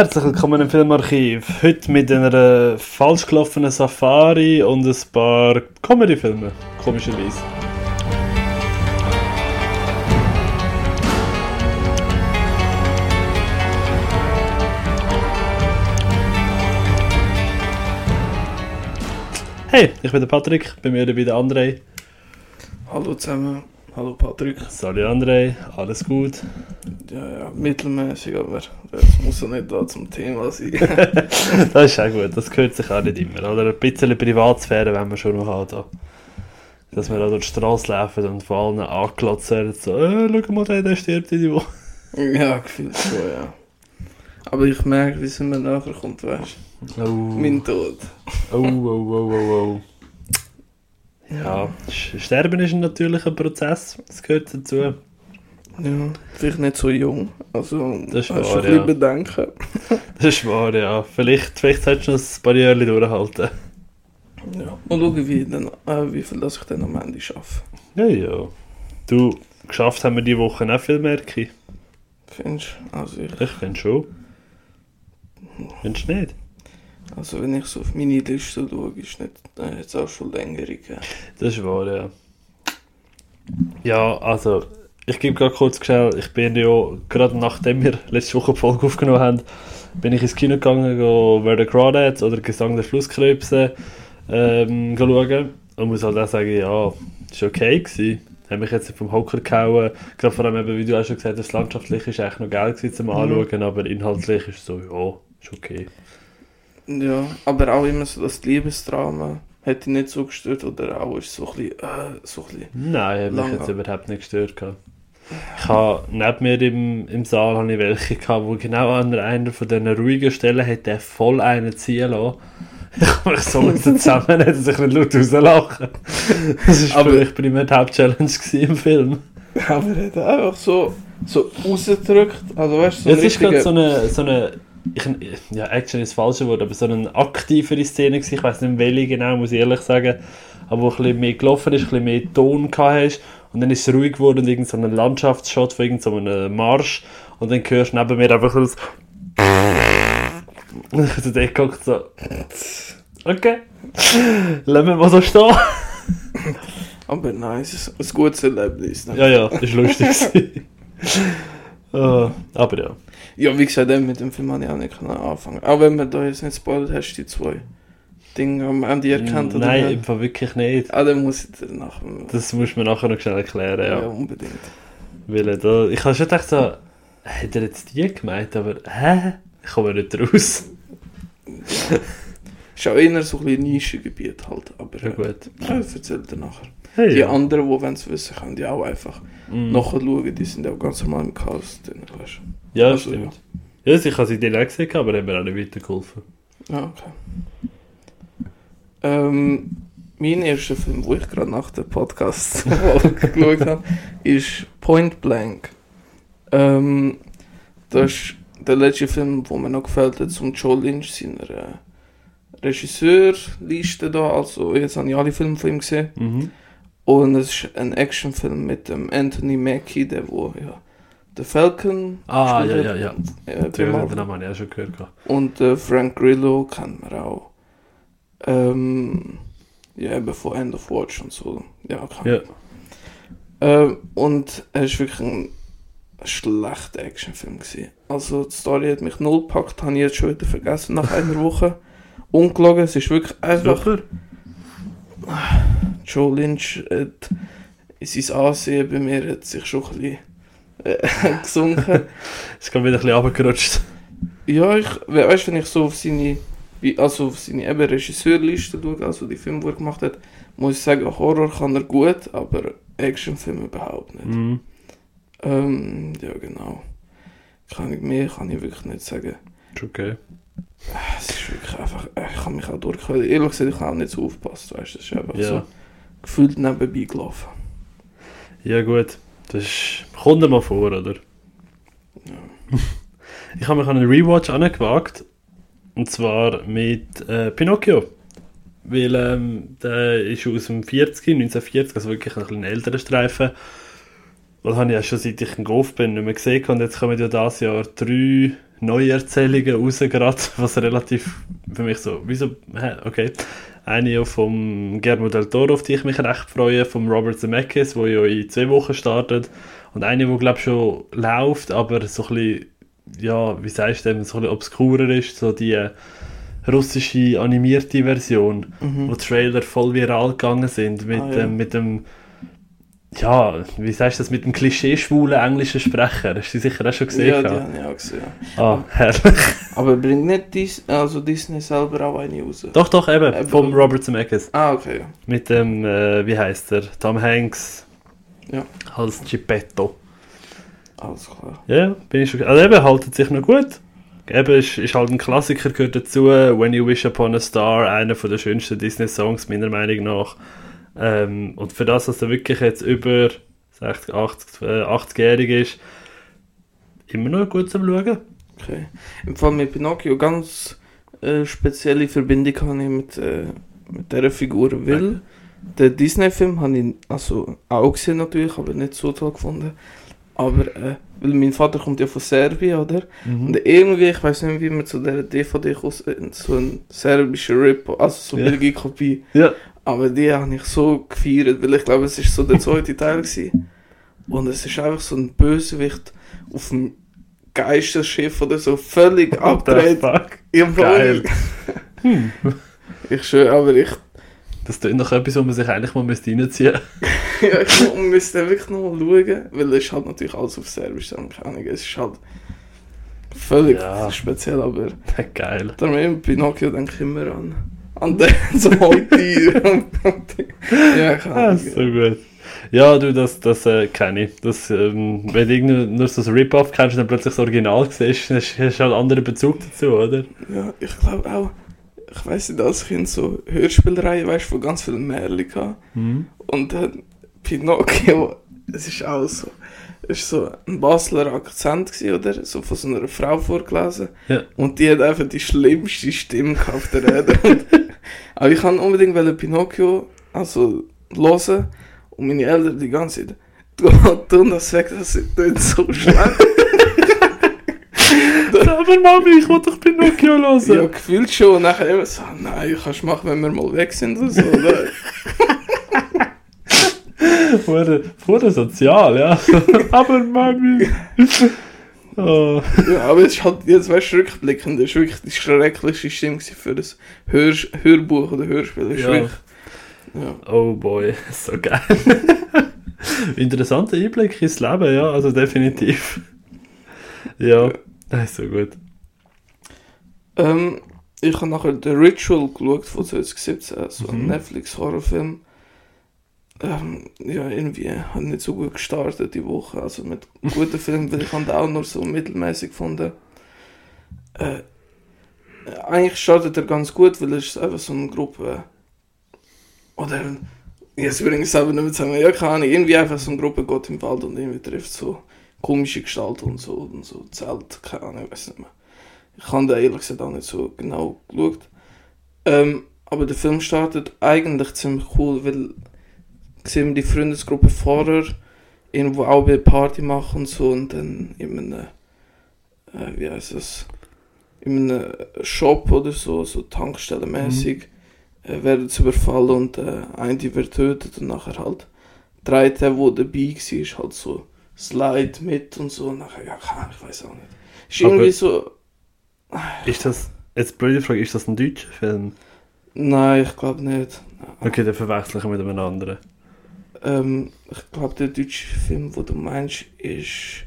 Herzlich willkommen im Filmarchiv. Heute mit einer falsch gelaufenen Safari und ein paar Comedy-Filme, komischerweise. Hey, ich bin der Patrick, bei mir dabei der André. Hallo zusammen, hallo Patrick. Salut André, alles gut? Ja, ja, mittelmäßig, aber das muss ja nicht da zum Thema sein. das ist auch gut, das gehört sich auch nicht immer. Oder ein bisschen Privatsphäre wenn wir schon noch haben. Da. Dass wir da durch die Straße laufen und vor allem angeklotzt werden, so, äh, schau mal, der, der stirbt in die Woche. ja, gefühlt schon, ja. Aber ich merke, wie es mir nachher kommt, weißt du? Oh. Mein Tod. Oh, oh, oh, oh, oh. Ja, Sterben ist ein natürlicher Prozess, das gehört dazu. Ja, vielleicht nicht so jung. Also, Das ist hast wahr, du ein ja. Bedenken. Das ist wahr, ja. Vielleicht, vielleicht solltest du noch ein paar Jahre durchhalten. Ja. Und schauen, wie, dann, äh, wie viel das ich dann am Ende schaffe. Ja, ja. Du, geschafft haben wir die Woche auch viel Merke. Findest du? Also, ich, Ich finde schon. Findest du nicht? Also, wenn ich so auf meine Liste schaue, ist nicht äh, jetzt auch schon längere gegeben. Das ist wahr, ja. Ja, also, ich gebe gerade kurz schnell, ich bin ja, gerade nachdem wir letzte Woche die Folge aufgenommen haben, bin ich ins Kino gegangen, go Where the Crawdads oder Gesang der Flusskrebse ähm, schauen. Und muss halt auch sagen, ja, ist okay gewesen. Habe mich jetzt nicht vom Hocker gehauen. Gerade vor allem, eben, wie du auch schon gesagt hast, landschaftlich ist eigentlich noch geil gewesen zum Anschauen, aber inhaltlich ist so, ja, ist okay. Ja, aber auch immer so das Liebesdrama hätte ich nicht so gestört oder auch ist so ein bisschen, äh, so ein bisschen Nein, hat mich Lange. jetzt überhaupt nicht gestört. Gehabt. Ich habe neben mir im, im Saal habe ich welche gehabt, wo genau an einer von diesen ruhigen Stellen hat der voll einen ziehen lassen. Ich habe mich so müssen zusammen, dass ich nicht laut rauslachen. Das war mich primär die Hauptchallenge im Film. Aber er hat einfach so, so rausgedrückt. Also weißt du, so Ja, es ist gerade so eine, so eine ich, ja, Action ist das falsche Wort, aber so eine aktivere Szene gewesen. Ich weiß nicht welche genau, muss ich ehrlich sagen. Aber wo ein bisschen mehr gelaufen ist, ein bisschen mehr Ton hast. Und dann ist es ruhig geworden und irgend so ein Landschaftsshot von irgend so einem Marsch. Und dann hörst du neben mir einfach so das und ich so geguckt so okay, lassen wir mal so stehen. Aber ist ein gutes Erlebnis. Ne? ja, ja, ist lustig gewesen. Ah, aber ja. Ja, wie gesagt, mit dem Film habe ich auch nicht anfangen. Auch wenn man da jetzt nicht spoilert, hast du die zwei Dinge am Ende erkannt. oder Nein, nicht? im Fall wirklich nicht. Ah, dann muss ich dir nachher... Das muss man nachher noch schnell erklären, ja. ja. unbedingt. Weil er da, ich habe schon gedacht, so, hat er jetzt die gemeint, aber hä? Ich komme nicht raus. Ist auch eher so ein bisschen Nischengebiet halt. Aber Ja äh, gut. ja, erzähl dir nachher. Hey, Die ja. anderen, die es wissen, können die auch einfach Mm. nachschauen. Die sind auch ganz normal im Chaos drin, weißt du. Ja, Also, stimmt. Ja, ich habe sie dir auch gesehen, aber haben mir auch nicht weitergeholfen. Ja, okay. Ähm, mein erster Film, wo ich gerade nach dem Podcast geschaut habe, ist Point Blank. Ähm, das ist der letzte Film, wo mir noch gefällt hat, zum Joe Lynch, seiner äh, Regisseurliste da. Also, jetzt habe ich alle Filme von ihm gesehen. Mhm. Und es ist ein Actionfilm mit dem Anthony Mackie, der wo ja The Falcon Ah, ja, ja, ja. Äh, Den Marvel. Namen habe ich auch schon gehört. Und äh, Frank Grillo kennt man auch. Ähm, ja, eben von End of Watch und so. Ja, kann Ja. Ähm, und er ist wirklich ein schlechter Actionfilm gewesen. Also die Story hat mich null gepackt, habe ich jetzt schon wieder vergessen nach einer Woche. Ungelogen, es ist wirklich einfach... Super. Joe Lynch hat sein Ansehen bei mir hat sich schon ein bisschen äh, gesunken. Ist gerade wieder ein bisschen runtergerutscht. Ja, ich, we- weißt wenn ich so auf seine, also auf seine eben Regisseurliste schaue, also die Filme, die er gemacht hat, muss ich sagen, Horror kann er gut, aber Actionfilme überhaupt nicht. Mhm. Ähm, ja, genau. Kann ich mehr, kann ich wirklich nicht sagen. Ist okay. Es ist wirklich einfach, äh, ich kann mich auch durchhalten. Ehrlich gesagt, ich habe auch nicht so aufgepasst, weißt du, das ist einfach Ja. so gefühlt nebenbei gelaufen. Ja, gut. Das ist, kommt mal vor, oder? Ich habe mich an einen Rewatch angewagt. Und zwar mit äh, Pinocchio. Weil ähm, der ist aus dem 40, 1940, also wirklich ein bisschen älterer Streifen. Das habe ich ja schon seit ich in Golf bin nicht mehr gesehen und jetzt kommen ja dieses Jahr drei neue Erzählungen raus gerade, was relativ für mich so, wieso, hä, okay. Eine ja vom Guillermo del Toro, auf die ich mich recht freue, vom Robert Zemeckis, wo ja in zwei Wochen startet und eine, die glaube schon läuft, aber so ein bisschen, ja, wie sagst du so ein bisschen obskurer ist, so die russische animierte Version, Mhm. wo die Trailer voll viral gegangen sind, mit, Ah, ja. ähm, mit dem ja, wie sagst du das, mit dem klischee-schwulen englischen Sprecher. Hast du sicher auch schon gesehen? Ja, die habe ich auch gesehen. Ah, herrlich. Aber bringt nicht Dis also Disney selber auch eine raus? Doch, doch, eben, Eben. vom Robert Zemeckis. Ah, okay. Mit dem, äh, wie heißt er, Tom Hanks Ja. als Geppetto. Alles klar. Ja, bin ich schon. Also eben, haltet sich noch gut. Eben, ist, ist halt ein Klassiker, gehört dazu. When You Wish Upon a Star, einer von der schönsten Disney-Songs, meiner Meinung nach. Ähm, und für das, dass er wirklich jetzt über 60, 80, äh, 80-jährig ist, immer noch gut zum Schauen. Okay. Im Fall mit Pinocchio ganz äh, spezielle Verbindung habe ich mit, äh, mit dieser Figur, weil den Disney-Film habe ich also auch gesehen natürlich, aber nicht so toll gefunden. Aber äh, weil mein Vater kommt ja von Serbien, oder? Mhm. Und irgendwie, ich weiß nicht, wie man zu dieser DVD kommt, so ein serbischer Rip, also so eine Ja. Kopie. Ja. Aber die habe ich so gefeiert, weil ich glaube, es ist so der zweite Teil gewesen. Und es ist einfach so ein Bösewicht auf dem Geisterschiff oder so völlig abgedreht. Geil. Hm. Ich schwöre, aber ich, Das ist noch etwas, wo man sich eigentlich mal müsste reinziehen müsste. ja, ich müsste wirklich noch mal schauen, weil es ist halt natürlich alles auf Serbisch, Ahnung, es ist halt völlig Ja. speziell, aber Geil. darum eben Pinocchio denke ich immer an. An den so Tier. ja, keine Ah, so gut. Ja, du, das, das äh, kenne ich. Das, ähm, wenn du nur so ein Rip-Off kennst und dann plötzlich das Original siehst, dann hast du halt einen anderen Bezug dazu, oder? Ja, ich glaube auch. Ich weiß nicht, als Kind so Hörspielreihen, weißt du, von ganz vielen Märchen. Mhm. Und dann Pinocchio, es ist auch so. War so ein Basler Akzent, gewesen, oder? So von so einer Frau vorgelesen. Ja. Und die hat einfach die schlimmste Stimme auf der Erde. Und, aber ich kann unbedingt wollen Pinocchio also hören. Und meine Eltern die ganze Zeit, tun das weg, das ist so schlecht. Aber Mami, ich will doch Pinocchio Ja, hören. gefühlt schon. Und nachher immer so, nein, kannst du machen, wenn wir mal weg sind oder so? Vorher, vorher sozial, ja. Aber Mami. Oh. ja, aber es ist halt, jetzt weißt du, rückblickend, das ist wirklich die schrecklichste Stimme für das Hör Hörbuch oder Hörspiel. Das ist Ja. wirklich, ja. oh boy, so geil. Interessanter Einblick ins Leben, ja, also definitiv. Ja, das ist so gut. Ähm, ich habe nachher The Ritual geschaut von 2017, so ein Mhm. Netflix-Horrorfilm. Ähm, ja, irgendwie ich nicht so gut gestartet die Woche, also mit guten Filmen, weil ich habe den auch nur so mittelmäßig gefunden. Äh, eigentlich startet er ganz gut, weil es einfach so eine Gruppe, oder, jetzt bringe ich selber nicht mehr zusammen, ja keine Ahnung, irgendwie einfach so eine Gruppe geht im Wald und irgendwie trifft so komische Gestalten und so, und so Zelt, keine Ahnung, ich weiß nicht mehr. Ich habe da ehrlich gesagt auch nicht so genau geschaut. Ähm, aber der Film startet eigentlich ziemlich cool, weil sehen wir die Freundesgruppe vorher irgendwo auch eine Party machen und so und dann in einem, äh, wie heißt das, in einem Shop oder so, so tankstellenmäßig, äh, werden sie überfallen und äh, eine die wird tötet und nachher halt drei, der wo dabei war, halt so Slide mit und so und nachher, ja, ich weiß auch nicht. Ist Aber- irgendwie so, Ist das, jetzt blöde Frage, ist das ein deutscher Film? nein, ich glaube nicht. Okay, dann verwechsel ich mit einem anderen. Ähm, ich glaube, der deutsche Film, den du meinst, ist.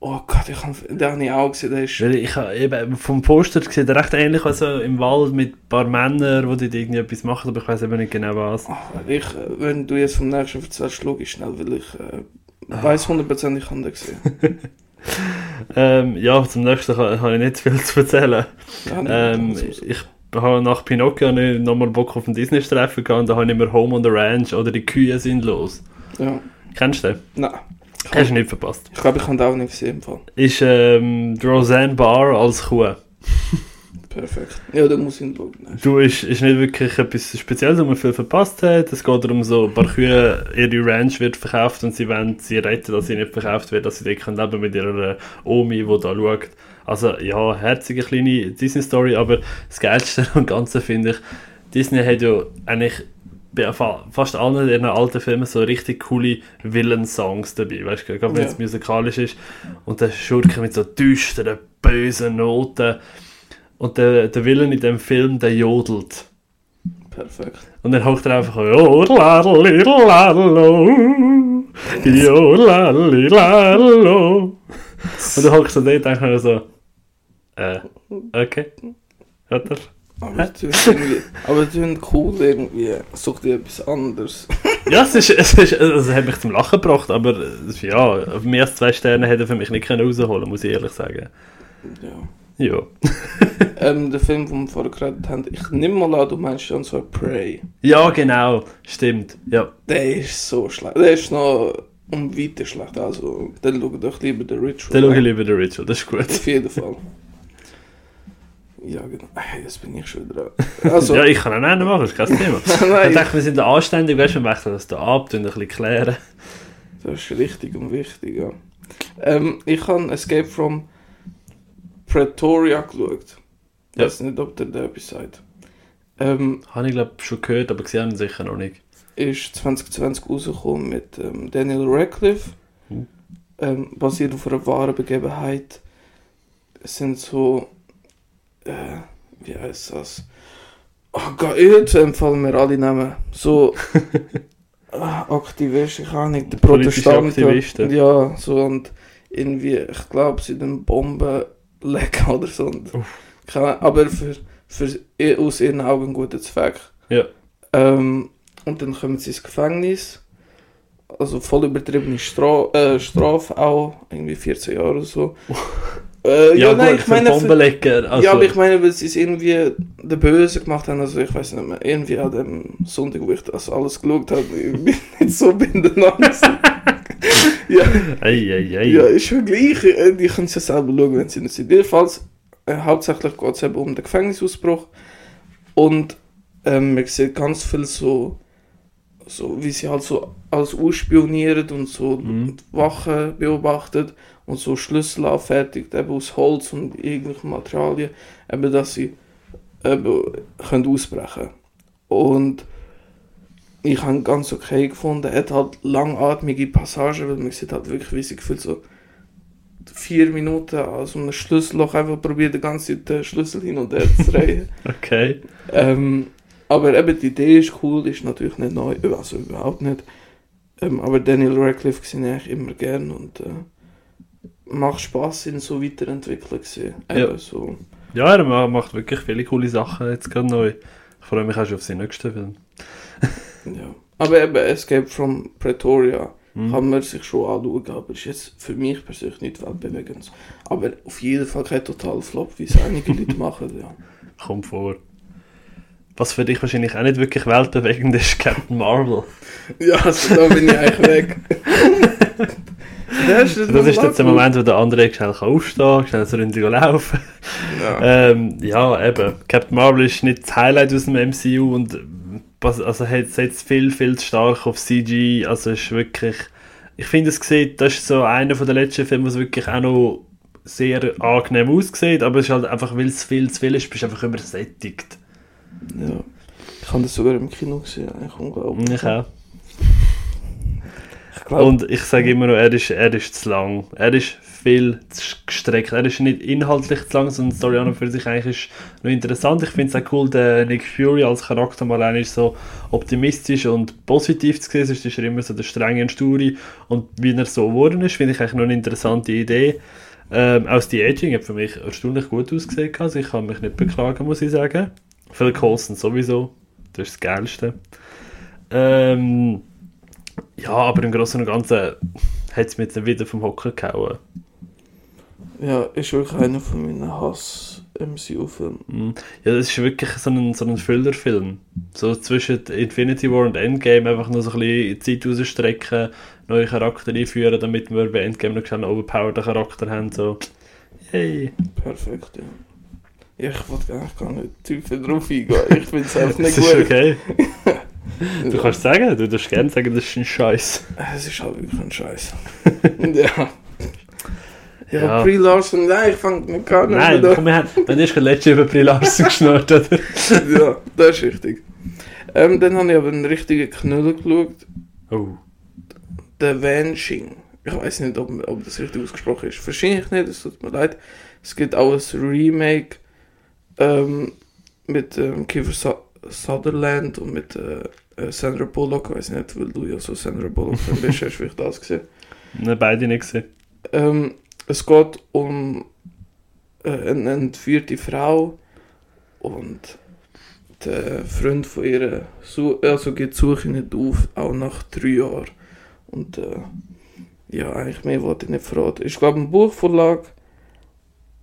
Oh Gott, ich hab, den habe ich auch gesehen. Der ist. Weil ich habe eben vom Poster er recht ähnlich also im Wald mit ein paar Männern, die dort irgendwie etwas machen, aber ich weiß eben nicht genau was. Oh, ich, wenn du jetzt vom nächsten erzählst, ich schnell, weil ich äh, weiß hundertprozentig, ich habe den gesehen. Ähm, ja, zum nächsten ha- habe ich nicht viel zu erzählen. Ja, nicht, Ähm, ich habe nach Pinocchio nicht nochmal Bock auf ein Disney-Treffen gehabt und da habe ich mir Home on the Ranch oder die Kühe sind los. ja. Kennst du den? Nein, Hast du nicht verpasst. ich glaube, ich habe den auch nicht gesehen. Im Fall. Ist ähm, Roseanne Barr als Kuh. Perfekt. Ja, dann muss ich ihn schauen. Du, ist, ist nicht wirklich etwas Spezielles, wo man viel verpasst hat. Es geht darum, so ein paar Kühe, ihre Ranch wird verkauft und sie wollen sie retten, dass sie nicht verkauft wird, dass sie dort können leben mit ihrer Omi, die da schaut. Also ja, herzige kleine Disney-Story, aber das Geilste am Ganzen finde ich, Disney hat ja eigentlich bei fa- fast allen ihren alten Filmen so richtig coole Villain-Songs dabei, weißt du, gerade wenn es Ja. musikalisch ist. Und der Schurke mit so düsteren, bösen Noten. Und der, der Villain in dem Film, der jodelt. Perfekt. Und dann hockt er einfach Jodelalilalo, Jodelalilalo. Und dann hockst du da und denkst mir so, äh, okay, oder? Aber es ist irgendwie, cool irgendwie. Such dir etwas anderes. Ja, es, ist, es, ist, es hat mich zum Lachen gebracht, aber es- ja, mehr als zwei Sterne hätte er für mich nicht können rausholen muss ich ehrlich sagen. Ja. Ja. Ähm, der Film, den wir vorher geredet haben, ich nehme mal an, du meinst schon so Prey. Ja, genau, stimmt, ja. Der ist so schlecht. Der ist noch um weiter schlecht. Also, dann schau doch lieber den Ritual. Dann schaue ich lieber den Ritual, das ist gut. Auf jeden Fall. Ja, genau. Jetzt bin ich schon dran. Also, Ja, ich kann auch einen machen, das ist kein Thema. Ich nein, dachte, wir sind da anständig, weißt du, wir wechseln das da ab, tun ein bisschen klären. das ist richtig und wichtig, ja. Ähm, ich habe Escape from Pretoria geschaut. Ich Ja. weiß nicht, ob der etwas sagt. Ähm, Habe ich glaube schon gehört, aber gesehen habe ich sicher noch nicht. ist 2020 rausgekommen mit ähm, Daniel Radcliffe. Mhm. Ähm, basiert auf einer wahren Begebenheit. Es sind so. Äh, wie heißt das? Oh Gott, jetzt empfehlen mir alle Namen. So. äh, Aktivisten, ich kann nicht. Der Politische Protestant. Aktivisten. Ja, so und irgendwie, ich glaube, sie den Bomben legen oder so. Und, keine, aber für, für aus ihren Augen einen guten Zweck. Ja. Ähm, und dann kommen sie ins Gefängnis. Also voll übertriebene Stra äh, Strafe auch, irgendwie 14 Jahre oder so. Äh, Ja, ja, nein, gut, ich meine, für. Also, ja, aber ich meine, weil sie es irgendwie der Böse gemacht haben, also ich weiß nicht mehr, irgendwie an dem Sonntag, wo ich das alles geschaut habe, ich bin nicht so bindelang. Ja, Ei, ei, ei. ja, ist schon gleich, äh, die können es ja selber schauen, wenn sie nicht sind. Jedenfalls, äh, hauptsächlich geht es eben um den Gefängnisausbruch und ähm, man sieht ganz viel so, so, wie sie halt so alles ausspionieren und so Mhm. Wachen beobachtet und so Schlüssel anfertigt, eben aus Holz und irgendwelchen Materialien, eben, dass sie eben können ausbrechen Und ich habe ihn ganz okay gefunden. Er hat halt langatmige Passagen, weil man sieht halt wirklich, wie sie gefühlt so vier Minuten aus einem Schlüsselloch einfach probiert, die ganze Zeit den Schlüssel hin und her zu drehen. Okay. ähm, aber eben die Idee ist cool, ist natürlich nicht neu, also überhaupt nicht. Ähm, aber Daniel Radcliffe gesehen eigentlich immer gern und äh, macht Spaß ihn so weiterentwickeln gesehen. Ja. So. Ja, er ma- macht wirklich viele coole Sachen jetzt gerade neu. Ich freue mich auch schon auf seinen nächsten Film. Ja. Aber eben Escape from Pretoria Mhm. kann man sich schon anschauen, aber ist jetzt für mich persönlich nicht weltbewegend. Aber auf jeden Fall kein total Flop, wie es einige Leute machen. Ja. Kommt vor. Was für dich wahrscheinlich auch nicht wirklich weltbewegend ist, Captain Marvel. ja, also da bin ich eigentlich weg. das ist, Das ist jetzt der Moment, wo der andere schnell kann aufstehen kann, schnell so Runde laufen Ja. ähm, Ja, eben. Captain Marvel ist nicht das Highlight aus dem MCU und also hat setzt viel, viel zu stark auf CG. Also ist wirklich. Ich finde, es sieht, das ist so einer von der letzten Filme, was wirklich auch noch sehr angenehm aussieht, aber es ist halt einfach, weil es viel zu viel ist, bist du einfach übersättigt. ja. Ich habe das sogar im Kino gesehen, eigentlich unglaublich. Ich auch. Ich glaube, Und ich sage immer noch, er ist, er ist zu lang. Er ist viel gestreckt. Er ist nicht inhaltlich zu lang, sondern die Story an für sich eigentlich ist noch interessant. Ich finde es auch cool, der Nick Fury als Charakter mal ist so optimistisch und positiv zu sehen. Sonst ist er immer so der strenge und sture. Und wie er so geworden ist, finde ich eigentlich noch eine interessante Idee. Ähm, auch das De-Aging hat für mich erstaunlich gut ausgesehen. Also ich kann mich nicht beklagen, muss ich sagen. Phil Coulson sowieso. Das ist das Geilste. Ähm, ja, aber im Großen und Ganzen hat es mich jetzt wieder vom Hocker gehauen. Ja, ist wirklich einer von meinen Hass-MCU-Filmen. Mhm. Ja, das ist wirklich so ein, so ein Füllerfilm. So zwischen Infinity War und Endgame einfach nur so ein bisschen Zeit rausstrecken, neue Charakter einführen, damit wir bei Endgame noch einen overpowerten Charakter haben. So, yay. Perfekt, ja. Ich wollte eigentlich gar nicht viel drauf eingehen. Ich finde es einfach nicht Das ist gut. okay. Du kannst sagen, du darfst gerne sagen, das ist ein Scheiß. Es ist halt wirklich ein Scheiß. ja. Ja, Ja. Brie Larson, nein, ich fange gar nicht Nein, komm, wir haben, wir haben erst letztes über Brie Larson geschnurrt, oder? Ja, das ist richtig. Ähm, dann habe ich aber einen richtigen Knüller geschaut. Oh. The Vanishing. Ich weiß nicht, ob, ob das richtig ausgesprochen ist. Wahrscheinlich nicht, es tut mir leid. Es gibt auch ein Remake ähm, mit ähm, Kiefer Su Sutherland und mit äh, äh, Sandra Bullock. Ich weiß nicht, weil du ja so Sandra Bullock bist, hast du vielleicht das gesehen. Nein, beide nicht gesehen. Ähm, es geht um äh, eine entführte Frau und der Freund von ihr su also geht die Suche nicht auf, auch nach drei Jahren. Und äh, ja, eigentlich mehr wollte ich nicht verraten. Ich glaube, ein Buchverlag.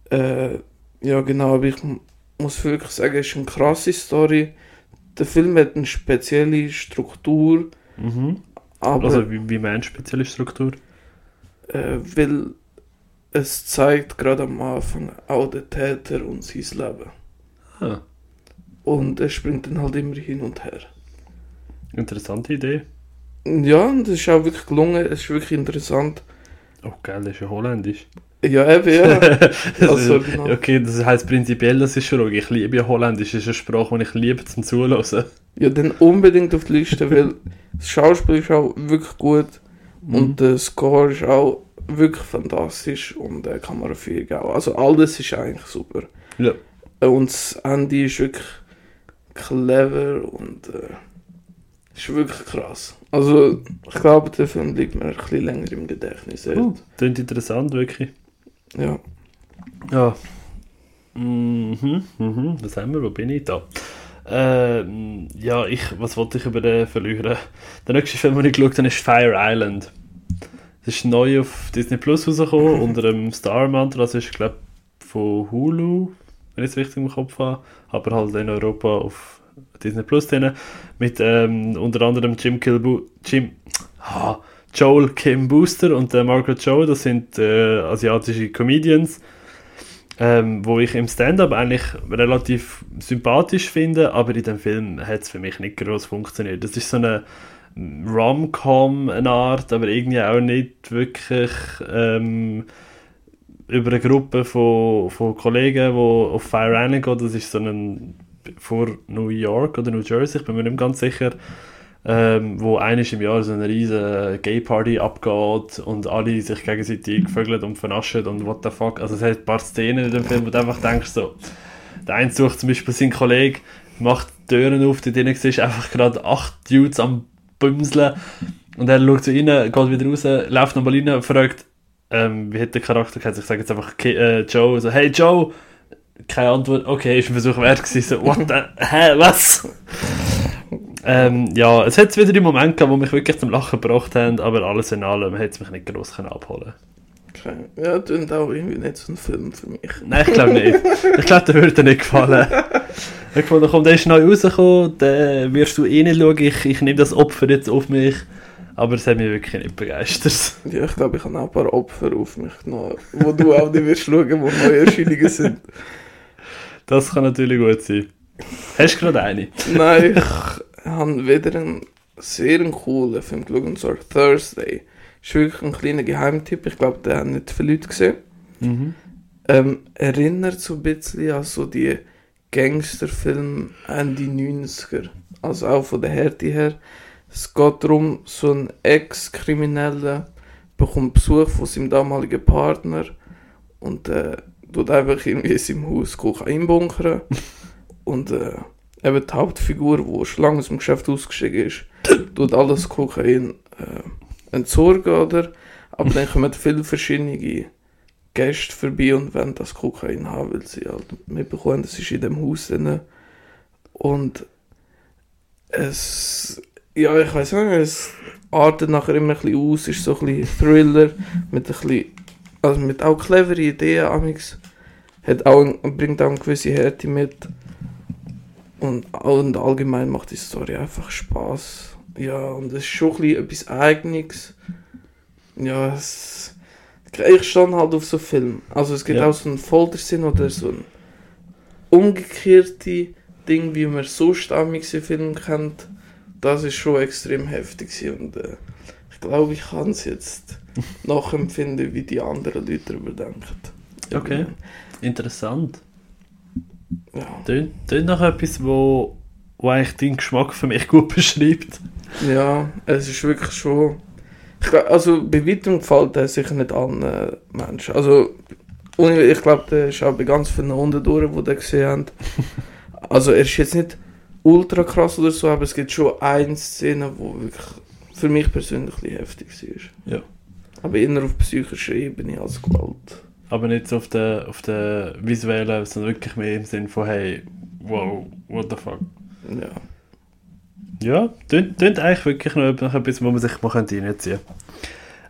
Äh, ja, genau, aber ich muss wirklich sagen, es ist eine krasse Story. Der Film hat eine spezielle Struktur, Mhm. aber Also, wie, wie meinst du spezielle Struktur? äh, weil es zeigt gerade am Anfang auch den Täter und sein Leben. Ah, Und es springt dann halt immer hin und her. interessante Idee. Ja, und es ist auch wirklich gelungen, es ist wirklich interessant. Oh, geil, das ist ja holländisch. Ja, eben, ja. Also, genau. okay, das heisst prinzipiell, das ist schon Ich liebe ja Holländisch, das ist eine Sprache, die ich liebe zum Zuhören. ja, dann unbedingt auf die Liste, weil das Schauspiel ist auch wirklich gut Mhm. und der Score ist auch wirklich fantastisch und der Kameraführung auch. Also alles ist eigentlich super. Ja. Äh, Und das Ende ist wirklich clever und äh, ist wirklich krass. Also ich glaube, der Film liegt mir ein bisschen länger im Gedächtnis. Oh, klingt interessant, wirklich. Ja. Ja. Mhm, mhm. Was haben wir? Wo bin ich da? Ähm, ja, ich, was wollte ich über den verlieren? Der nächste Film, den ich geschaut habe, ist Fire Island. Das ist neu auf Disney Plus rausgekommen, unter dem Star Mantra. Das ist, glaube ich, von Hulu, wenn ich es richtig im Kopf habe. Aber halt in Europa auf Disney Plus drin. Mit ähm, unter anderem Jim Kilbu Jim, ah, Joel Kim Booster und äh, Margaret Cho. Das sind äh, asiatische Comedians ähm, wo ich im Stand-up eigentlich relativ sympathisch finde, aber in dem Film hat es für mich nicht groß funktioniert. Das ist so eine Rom-Com, eine Art, aber irgendwie auch nicht wirklich ähm, über eine Gruppe von, von Kollegen, die auf Fire Island gehen. Das ist so ein vor New York oder New Jersey, ich bin mir nicht ganz sicher, ähm, wo eines im Jahr so eine riesige Gay-Party abgeht und alle sich gegenseitig vögeln und vernaschen und what the fuck. Also es hat ein paar Szenen in dem Film, wo du einfach denkst so, der eine sucht zum Beispiel seinen Kollegen, macht die Türen auf, dort drinnen siehst einfach gerade acht Dudes am Bümseln und er schaut so rein, geht wieder raus, läuft nochmal rein und fragt, ähm, wie hat der Charakter geheißen? Ich sage jetzt einfach äh, Joe, so, hey Joe! Keine Antwort, okay, ist ein Versuch wert gewesen, so, what the, hä, was? ähm, ja, es hat wieder die Momente gehabt, die mich wirklich zum Lachen gebracht haben, aber alles in allem hat es mich nicht gross können abholen Okay. Ja, das ist auch irgendwie nicht so ein Film für mich. Nein, ich glaube nicht. Ich glaube, der würde dir nicht gefallen. Ich fand, komm, der ist neu rausgekommen, den wirst du eh nicht schauen, ich, ich nehme das Opfer jetzt auf mich. Aber es hat mich wirklich nicht begeistert. Ja, ich glaube, ich habe auch ein paar Opfer auf mich genommen, wo du auch nicht wirst schauen, wo neue Erscheinungen sind. Das kann natürlich gut sein. Hast du gerade eine? Nein, ich habe wieder einen sehr coolen Film geschaut, und zwar Thursday. Ist wirklich ein kleiner Geheimtipp, ich glaube, den haben nicht viele Leute gesehen. Mhm. Ähm, erinnert so ein bisschen an so die Gangsterfilme Ende 90er. Also auch von der Härte her. Es geht darum, so ein Ex-Krimineller bekommt Besuch von seinem damaligen Partner und äh, tut einfach irgendwie in seinem Haus Kokain bunkern. und äh, eben die Hauptfigur, die schon lange aus dem Geschäft ausgestiegen ist, tut alles Kokain äh, entsorgen, oder? Aber dann kommen viele verschiedene Gäste vorbei und wollen das Kokain haben, weil sie halt mitbekommen, das ist in dem Haus drin. Und es, ja, ich weiß nicht, es artet nachher immer ein bisschen aus, ist so ein bisschen Thriller mit ein bisschen, also mit auch cleveren Ideen, amix. Hat auch, bringt auch eine gewisse Härte mit. Und, und allgemein macht die Story einfach Spaß. Ja, und es ist schon ein bisschen etwas Eigenes. Ja, es, ich stand halt auf so Film. Also es gibt Ja. auch so einen Foltersinn oder so ein umgekehrte Ding, wie man so stammig in Filmen kennt, das ist schon extrem heftig und äh, ich glaube, ich kann es jetzt nachempfinden, wie die anderen Leute darüber denken. Okay. Interessant. Ja. Tönt, tönt nach etwas, wo, wo eigentlich deinen Geschmack für mich gut beschreibt. Ja, es ist wirklich schon. Ich also bei weitem gefällt er sicher nicht allen äh, Menschen. Also ich glaube, der ist auch bei ganz vielen Hunden durch, die den gesehen haben. Also er ist jetzt nicht ultra krass oder so, aber es gibt schon eine Szene, wo wirklich für mich persönlich ein heftig war. Ja. Aber eher auf psychischer Ebene als Gewalt. Aber nicht so auf der, auf der visuellen, sondern wirklich mehr im Sinn von, hey, wow, what the fuck. Ja. Ja, tönt, eigentlich wirklich noch etwas, wo man sich mal könnte reinziehen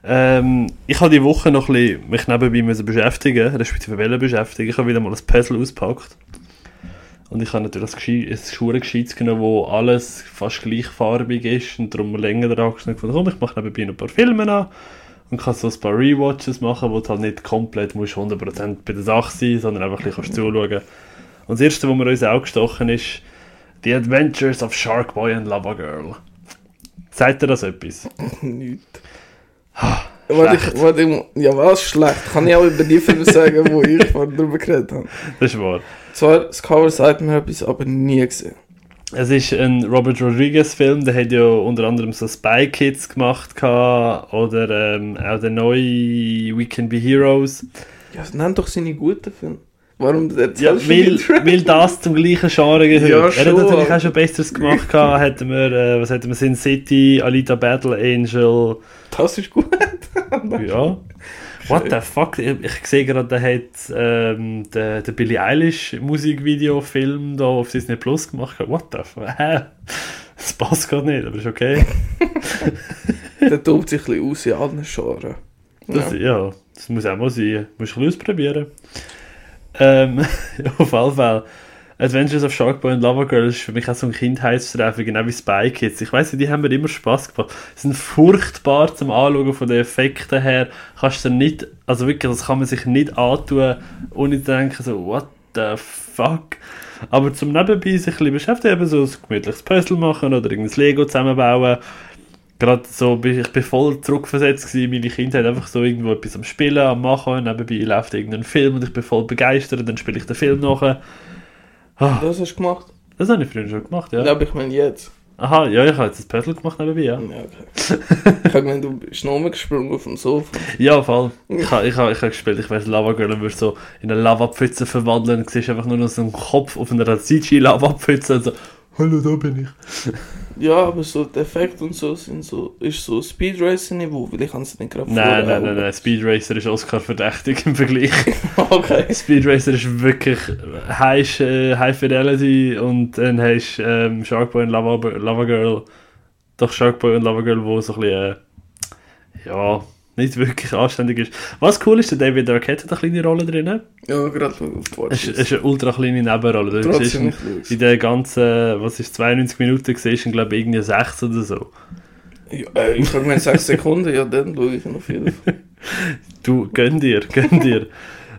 ähm, Ich habe die Woche noch ein bisschen mich nebenbei müssen beschäftigen, respektive wollen beschäftigen. Ich habe wieder mal ein Puzzle ausgepackt. Und ich habe natürlich ein, Geschei- ein Schulengescheites genommen, wo alles fast gleichfarbig ist und darum länger dran gefunden. Komm, ich mache nebenbei noch ein paar Filme an und kann so ein paar Rewatches machen, wo du halt nicht komplett musst 100% bei der Sache sein sondern einfach ein bisschen kannst zuschauen. Und das erste, was mir uns auch gestochen ist, The Adventures of Shark Boy and Lava Girl. Sagt dir das etwas? Nicht. Warte, ich, warte, ich, ja, was schlecht? Kann ich auch über die Filme sagen, wo ich vorhin drüber geredet habe. Das ist wahr. Zwar, das Cover sagt mir etwas, aber nie gesehen. Es ist ein Robert Rodriguez Film, der hat ja unter anderem so Spy Kids gemacht gehabt, oder ähm, auch der neue We Can Be Heroes. Ja, nenn doch seine guten Filme. Warum Ja, erzählst weil, weil das zum gleichen Genre gehört. Ja, er hat natürlich auch schon Besseres gemacht gehabt. Hätten wir, äh, was hätten wir, Sin City, Alita Battle Angel, Das ist gut. ja. What the fuck? Ich, ich sehe gerade, der hat ähm, den, den Billie Eilish Musikvideo-Film da auf Disney Plus gemacht. What the fuck? Das passt gerade nicht, aber ist okay. Der tobt sich ein bisschen aus in allen Genres. Das, Ja. ja. das muss auch mal sein. Musst du ein bisschen ausprobieren. Ähm, auf jeden Fall. Adventures of Sharkboy und Lava Girl ist für mich auch so ein Kindheitstreffen, genau wie Spy Kids. Ich weiss die haben mir immer Spaß gemacht. Sie sind furchtbar zum Anschauen von den Effekten her. Kannst du nicht, also wirklich, das kann man sich nicht antun, ohne zu denken, so, what the fuck? Aber zum Nebenbei sich ein bisschen beschäftigen, eben so ein gemütliches Puzzle machen oder irgendein Lego zusammenbauen. Gerade so, ich bin voll zurückversetzt gewesen, meine Kindheit einfach so irgendwo etwas am Spielen, am Machen, und nebenbei läuft irgendein Film und ich bin voll begeistert, dann spiele ich den Film nachher. Ah, Das hast du gemacht? das habe ich früher schon gemacht, ja. Ja, aber ich meine jetzt. Aha, ja, ich habe jetzt ein Puzzle gemacht nebenbei, ja. Ja, okay. ich habe gemeint, du bist noch gesprungen auf dem Sofa. Ja, voll. Ich habe ich hab, ich hab gespielt, ich weiß, Lava Girl würde so in eine Lavapfütze verwandeln und siehst einfach nur noch so einen Kopf auf einer CG-Lavapfütze und so, hallo, da bin ich. Ja, aber so der Effekt und so sind so, ist so Speed Racer Niveau, weil ich kann es nicht gerade Nein, nein, nein, nein, Speed Racer ist Oscar verdächtig im Vergleich. Okay. Speed Racer ist wirklich High, äh, High Fidelity und dann hast du ähm, Sharkboy und Lava, Lava Girl. Doch Sharkboy und Lava Girl, wo so ein bisschen, äh, ja, nicht wirklich anständig ist. Was cool ist, der David Arquette hat eine kleine Rolle drin. Ja, gerade auf die Es ist, ist eine ultra kleine Nebenrolle. Du siehst ihn in den ganzen, was ist 92 Minuten, siehst du glaube ich, irgendwie 6 oder so. Ja, äh, ich habe mir 6 Sekunden, ja, dann schaue ich ihn auf jeden Fall. Du, gönn dir, gönn dir.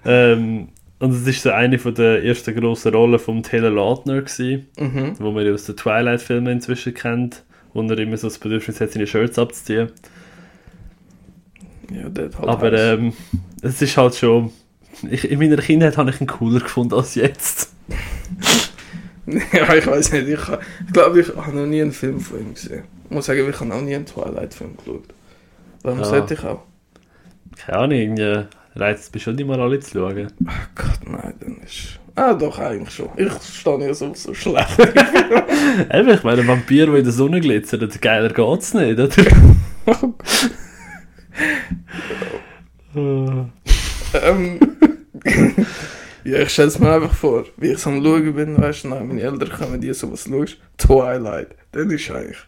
ähm, und es ist so eine von der ersten grossen Rollen von Taylor Lautner gewesen. Mhm. wo man ja aus den Twilight-Filmen inzwischen kennt, wo er immer so das Bedürfnis hat, seine Shirts abzuziehen. Ja, halt Aber ähm, es ist halt schon. Ich, in meiner Kindheit habe ich ihn cooler gefunden als jetzt. ja, ich weiß nicht, ich, ich glaube, ich habe noch nie einen Film von ihm gesehen. Ich muss sagen, ich habe noch nie einen Twilight-Film geschaut. Warum Ja. sollte ich auch? Keine Ahnung, irgendwie reizt mich schon mal alle zu schauen. Ach Gott, nein, dann ist... Ah, doch, eigentlich schon. Ich stehe ja so, so schlecht. Eben, ich meine, ein Vampir, der in der Sonne glitzert, geiler geht's nicht, oder? Äh, ähm, ja, ich stelle es mir einfach vor, wie ich so am Schauen bin, weißt du, nein, meine Eltern kommen, die sowas schaust, Twilight, dann ist eigentlich...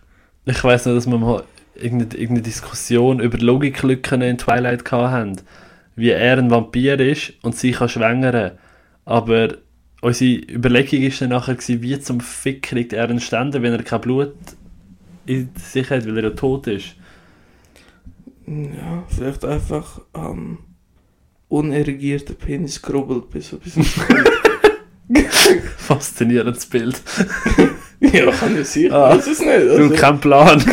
ich weiss noch, dass wir mal irgendeine, irgendeine Diskussion über Logiklücken in Twilight haben. Wie er ein Vampir ist und sie kann schwängern. Aber unsere Überlegung war dann nachher, gewesen, wie zum Fick kriegt er einen Ständer, wenn er kein Blut in sich hat, weil er ja tot ist. Ja, vielleicht einfach am unerregierten Penis grubbelt bis so bis ins Blut. Faszinierendes Bild. ja, kann ja sein. Ah. Weiß es nicht. Du, Also, kein Plan.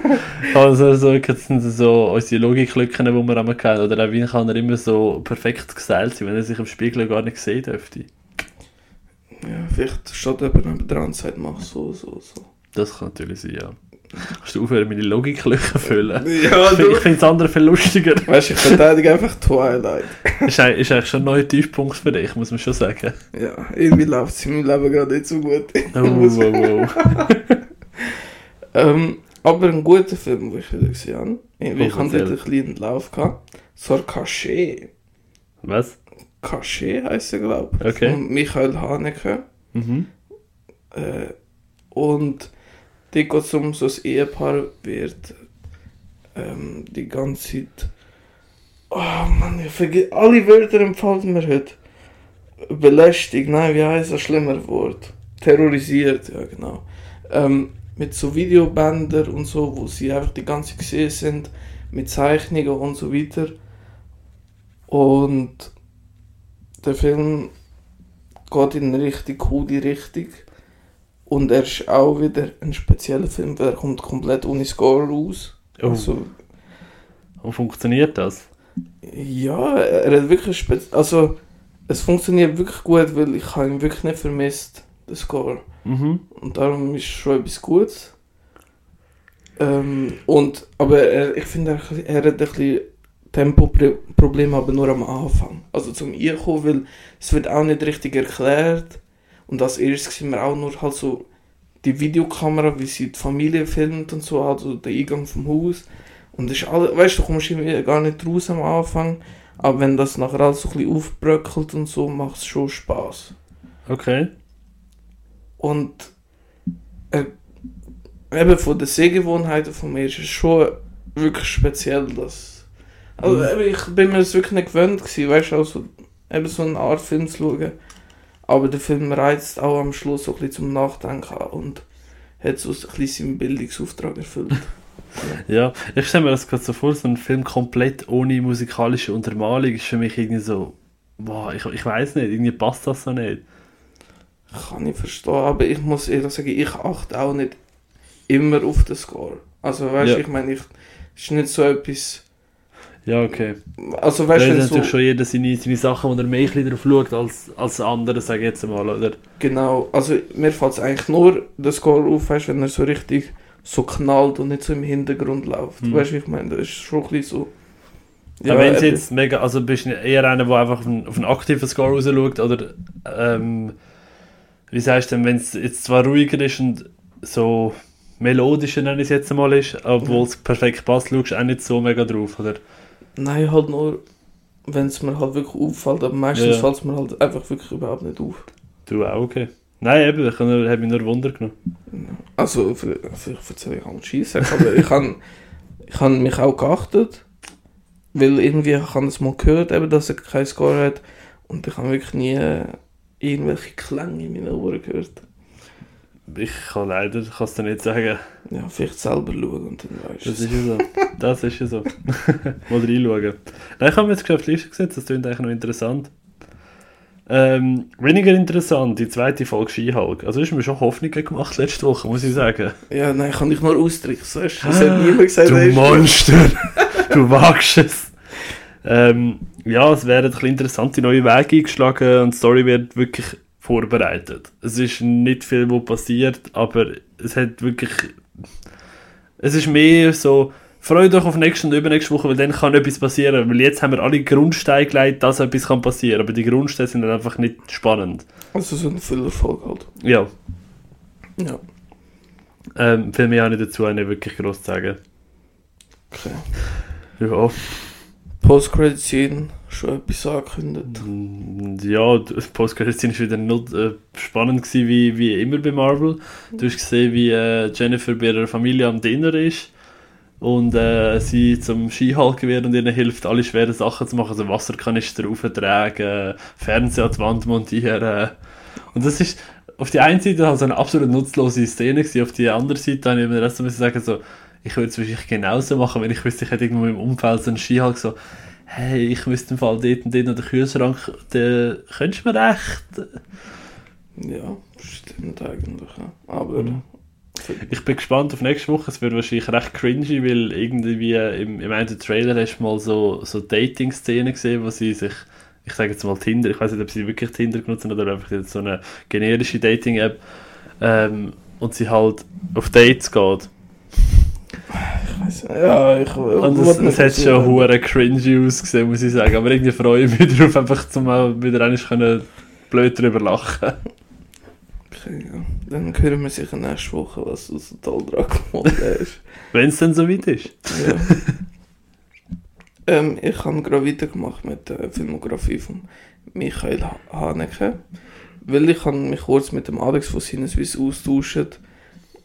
also, so, jetzt sind so unsere Logiklücken, die wir kennen. Oder auch wie kann er immer so perfekt gestylt sein, wenn er sich im Spiegel gar nicht sehen dürfte. ja, vielleicht steht jemand dran und sagt, mach so, so, so. Das kann natürlich sein, ja. Kannst du aufhören, meine Logiklücken füllen? Ja, Ich finde das andere viel lustiger. Weißt du, ich verteidige einfach Twilight. ist, eigentlich- ist eigentlich schon ein neuer Tiefpunkt für dich, muss man schon sagen. Ja, irgendwie läuft es in meinem Leben gerade nicht so gut. Oh, wow, wow. Ähm, aber ein guter Film, den ich wieder gesehen habe. Irgendwie, Oh, ich hatte einen kleinen Lauf gehabt. Es war Cachet. Was? Cachet heisst er, glaube ich. Okay. Von Michael Haneke. Mhm. Äh, und die geht es um so ein Ehepaar, wird ähm, die ganze Zeit. Oh Mann, ich vergesse. Alle Wörter empfallen mir heute. Belästigt, nein, wie heißt das schlimmer Wort? Terrorisiert, ja genau. Ähm, mit so Videobändern und so, wo sie einfach die ganze Zeit gesehen sind, mit Zeichnungen und so weiter. Und der Film geht in eine richtig coole Richtung. Und er ist auch wieder ein spezieller Film, weil er kommt komplett ohne Score raus. Oh. Also, Und funktioniert das? ja, er hat wirklich spez Also, es funktioniert wirklich gut, weil ich habe ihn wirklich nicht vermisst, den Score. Mhm. Und darum ist schon etwas Gutes. Ähm, und, aber er, ich finde, er, er hat ein bisschen Tempoproblem, aber nur am Anfang. Also zum Einkommen, weil es wird auch nicht richtig erklärt. Und als erstes sehen wir auch nur halt so die Videokamera, wie sie die Familie filmt und so, also der Eingang vom Haus. Und das ist alles, weißt du, du kommst irgendwie gar nicht raus am Anfang. Aber wenn das nachher alles so ein bisschen aufbröckelt und so, macht es schon Spaß. Okay. Und äh, eben von den Sehgewohnheiten von mir ist es schon wirklich speziell, dass. Also Mhm. ich bin mir das wirklich nicht gewöhnt gewesen, weißt du, also eben so eine Art Film zu schauen. Aber der Film reizt auch am Schluss so ein bisschen zum Nachdenken und hat so ein bisschen seinen Bildungsauftrag erfüllt. Ja, ich stelle mir das gerade so vor, so ein Film komplett ohne musikalische Untermalung ist für mich irgendwie so, boah, ich, ich weiß nicht, irgendwie passt das so nicht. Kann ich verstehen, aber ich muss ehrlich sagen, ich achte auch nicht immer auf den Score. Also weißt du, Ja. ich meine, ich ist nicht so etwas. Ja, okay. Also weißt du, hat wenn so, natürlich schon jeder seine, seine Sachen, wo er mehr drauf schaut als, als andere, sage ich jetzt mal, oder? Genau, also mir fällt es eigentlich nur der Score auf, weißt, wenn er so richtig so knallt und nicht so im Hintergrund läuft. Mhm. Weißt du, wie ich meine, das ist schon ein bisschen so. Ja, wenn eben. jetzt mega, also bist du eher einer, der einfach auf einen, auf einen aktiven Score raus schaut, oder ähm, wie sagst du denn, wenn es jetzt zwar ruhiger ist und so melodischer, nenne ich es jetzt mal, ist, obwohl es perfekt passt, schaust du auch nicht so mega drauf, oder? Nein, halt nur, wenn es mir halt wirklich auffällt, aber meistens Ja, fällt es mir halt einfach wirklich überhaupt nicht auf. Du auch, okay. Nein, eben, ich habe hab mich nur Wunder genommen. Also, vielleicht erzähle ich halt Scheisse, aber ich habe ich han mich auch geachtet, weil irgendwie ich habe es mal gehört, eben, dass er keinen Score hat und ich habe wirklich nie irgendwelche Klänge in meinen Ohren gehört. Ich kann leider, kann es dir nicht sagen. Ja, vielleicht selber schauen und dann weißt du Das ist ja so. Das ist ja so. Mal reinschauen. Nein, ich habe mir jetzt die Liste gesetzt, das klingt eigentlich noch interessant. Ähm, weniger interessant, die zweite Folge Skihulk. Also ist mir schon Hoffnungen gemacht letzte Woche, muss ich sagen. Ja, nein, kann ich nur austricksen. Es hat niemand gesagt, Du er Monster! du wagst es! Ähm, ja, es werden ein bisschen interessante neue Wege eingeschlagen und die Story wird wirklich vorbereitet. Es ist nicht viel, was passiert, aber es hat wirklich... Es ist mehr so... Freut euch auf nächste und übernächste Woche, weil dann kann etwas passieren. Weil jetzt haben wir alle Grundsteine gelegt, dass etwas kann passieren Aber die Grundsteine sind dann einfach nicht spannend. Also so ein Füllerfolg halt. Ja, Ja, ähm, viel mehr habe ich dazu nicht wirklich groß zu sagen. okay. Ja. Post-Credit-Scene, schon etwas angekündigt. Mm, Ja, die Post-Credit-Scene war wieder nicht äh, spannend gewesen, wie, wie immer bei Marvel. Du hast gesehen, wie äh, Jennifer bei ihrer Familie am Dinner ist und äh, sie zum Skihalken wird und ihnen hilft, alle schweren Sachen zu machen, also Wasserkanister auftragen, Fernseher an die Wand montieren. Und das ist auf die einen Seite halt so eine absolut nutzlose Szene gewesen, auf die andere Seite habe ich mir müssen sagen, so, ich würde es wahrscheinlich genauso machen, wenn ich wüsste, ich hätte irgendwo im Umfeld so einen Skihulk so, hey, ich wüsste im Fall dort und dort noch den Kühlschrank, den könntest du mir echt... Ja, stimmt eigentlich. Aber Mhm. Ich bin gespannt auf nächste Woche. Es wird wahrscheinlich recht cringy, weil irgendwie im, im einen Trailer hast du mal so, so Dating-Szenen gesehen, wo sie sich, ich sage jetzt mal Tinder, ich weiß nicht, ob sie wirklich Tinder benutzen oder einfach so eine generische Dating-App, ähm, und sie halt auf Dates geht. Ich weiß nicht. Ja, ich Und es, es hat schon hure cringy ausgesehen, muss ich sagen. Aber irgendwie freue ich mich darauf, einfach zum wieder einmal können blöd drüber lachen. Okay, ja. Dann hören wir sicher nächste Woche, was du so toll dran gemacht hast. Wenn es dann so weit ist. Ja. ähm, ich habe gerade weitergemacht mit der Filmografie von Michael Ha- Haneke. Weil ich mich kurz mit dem Alex von Sinneswiss austauscht,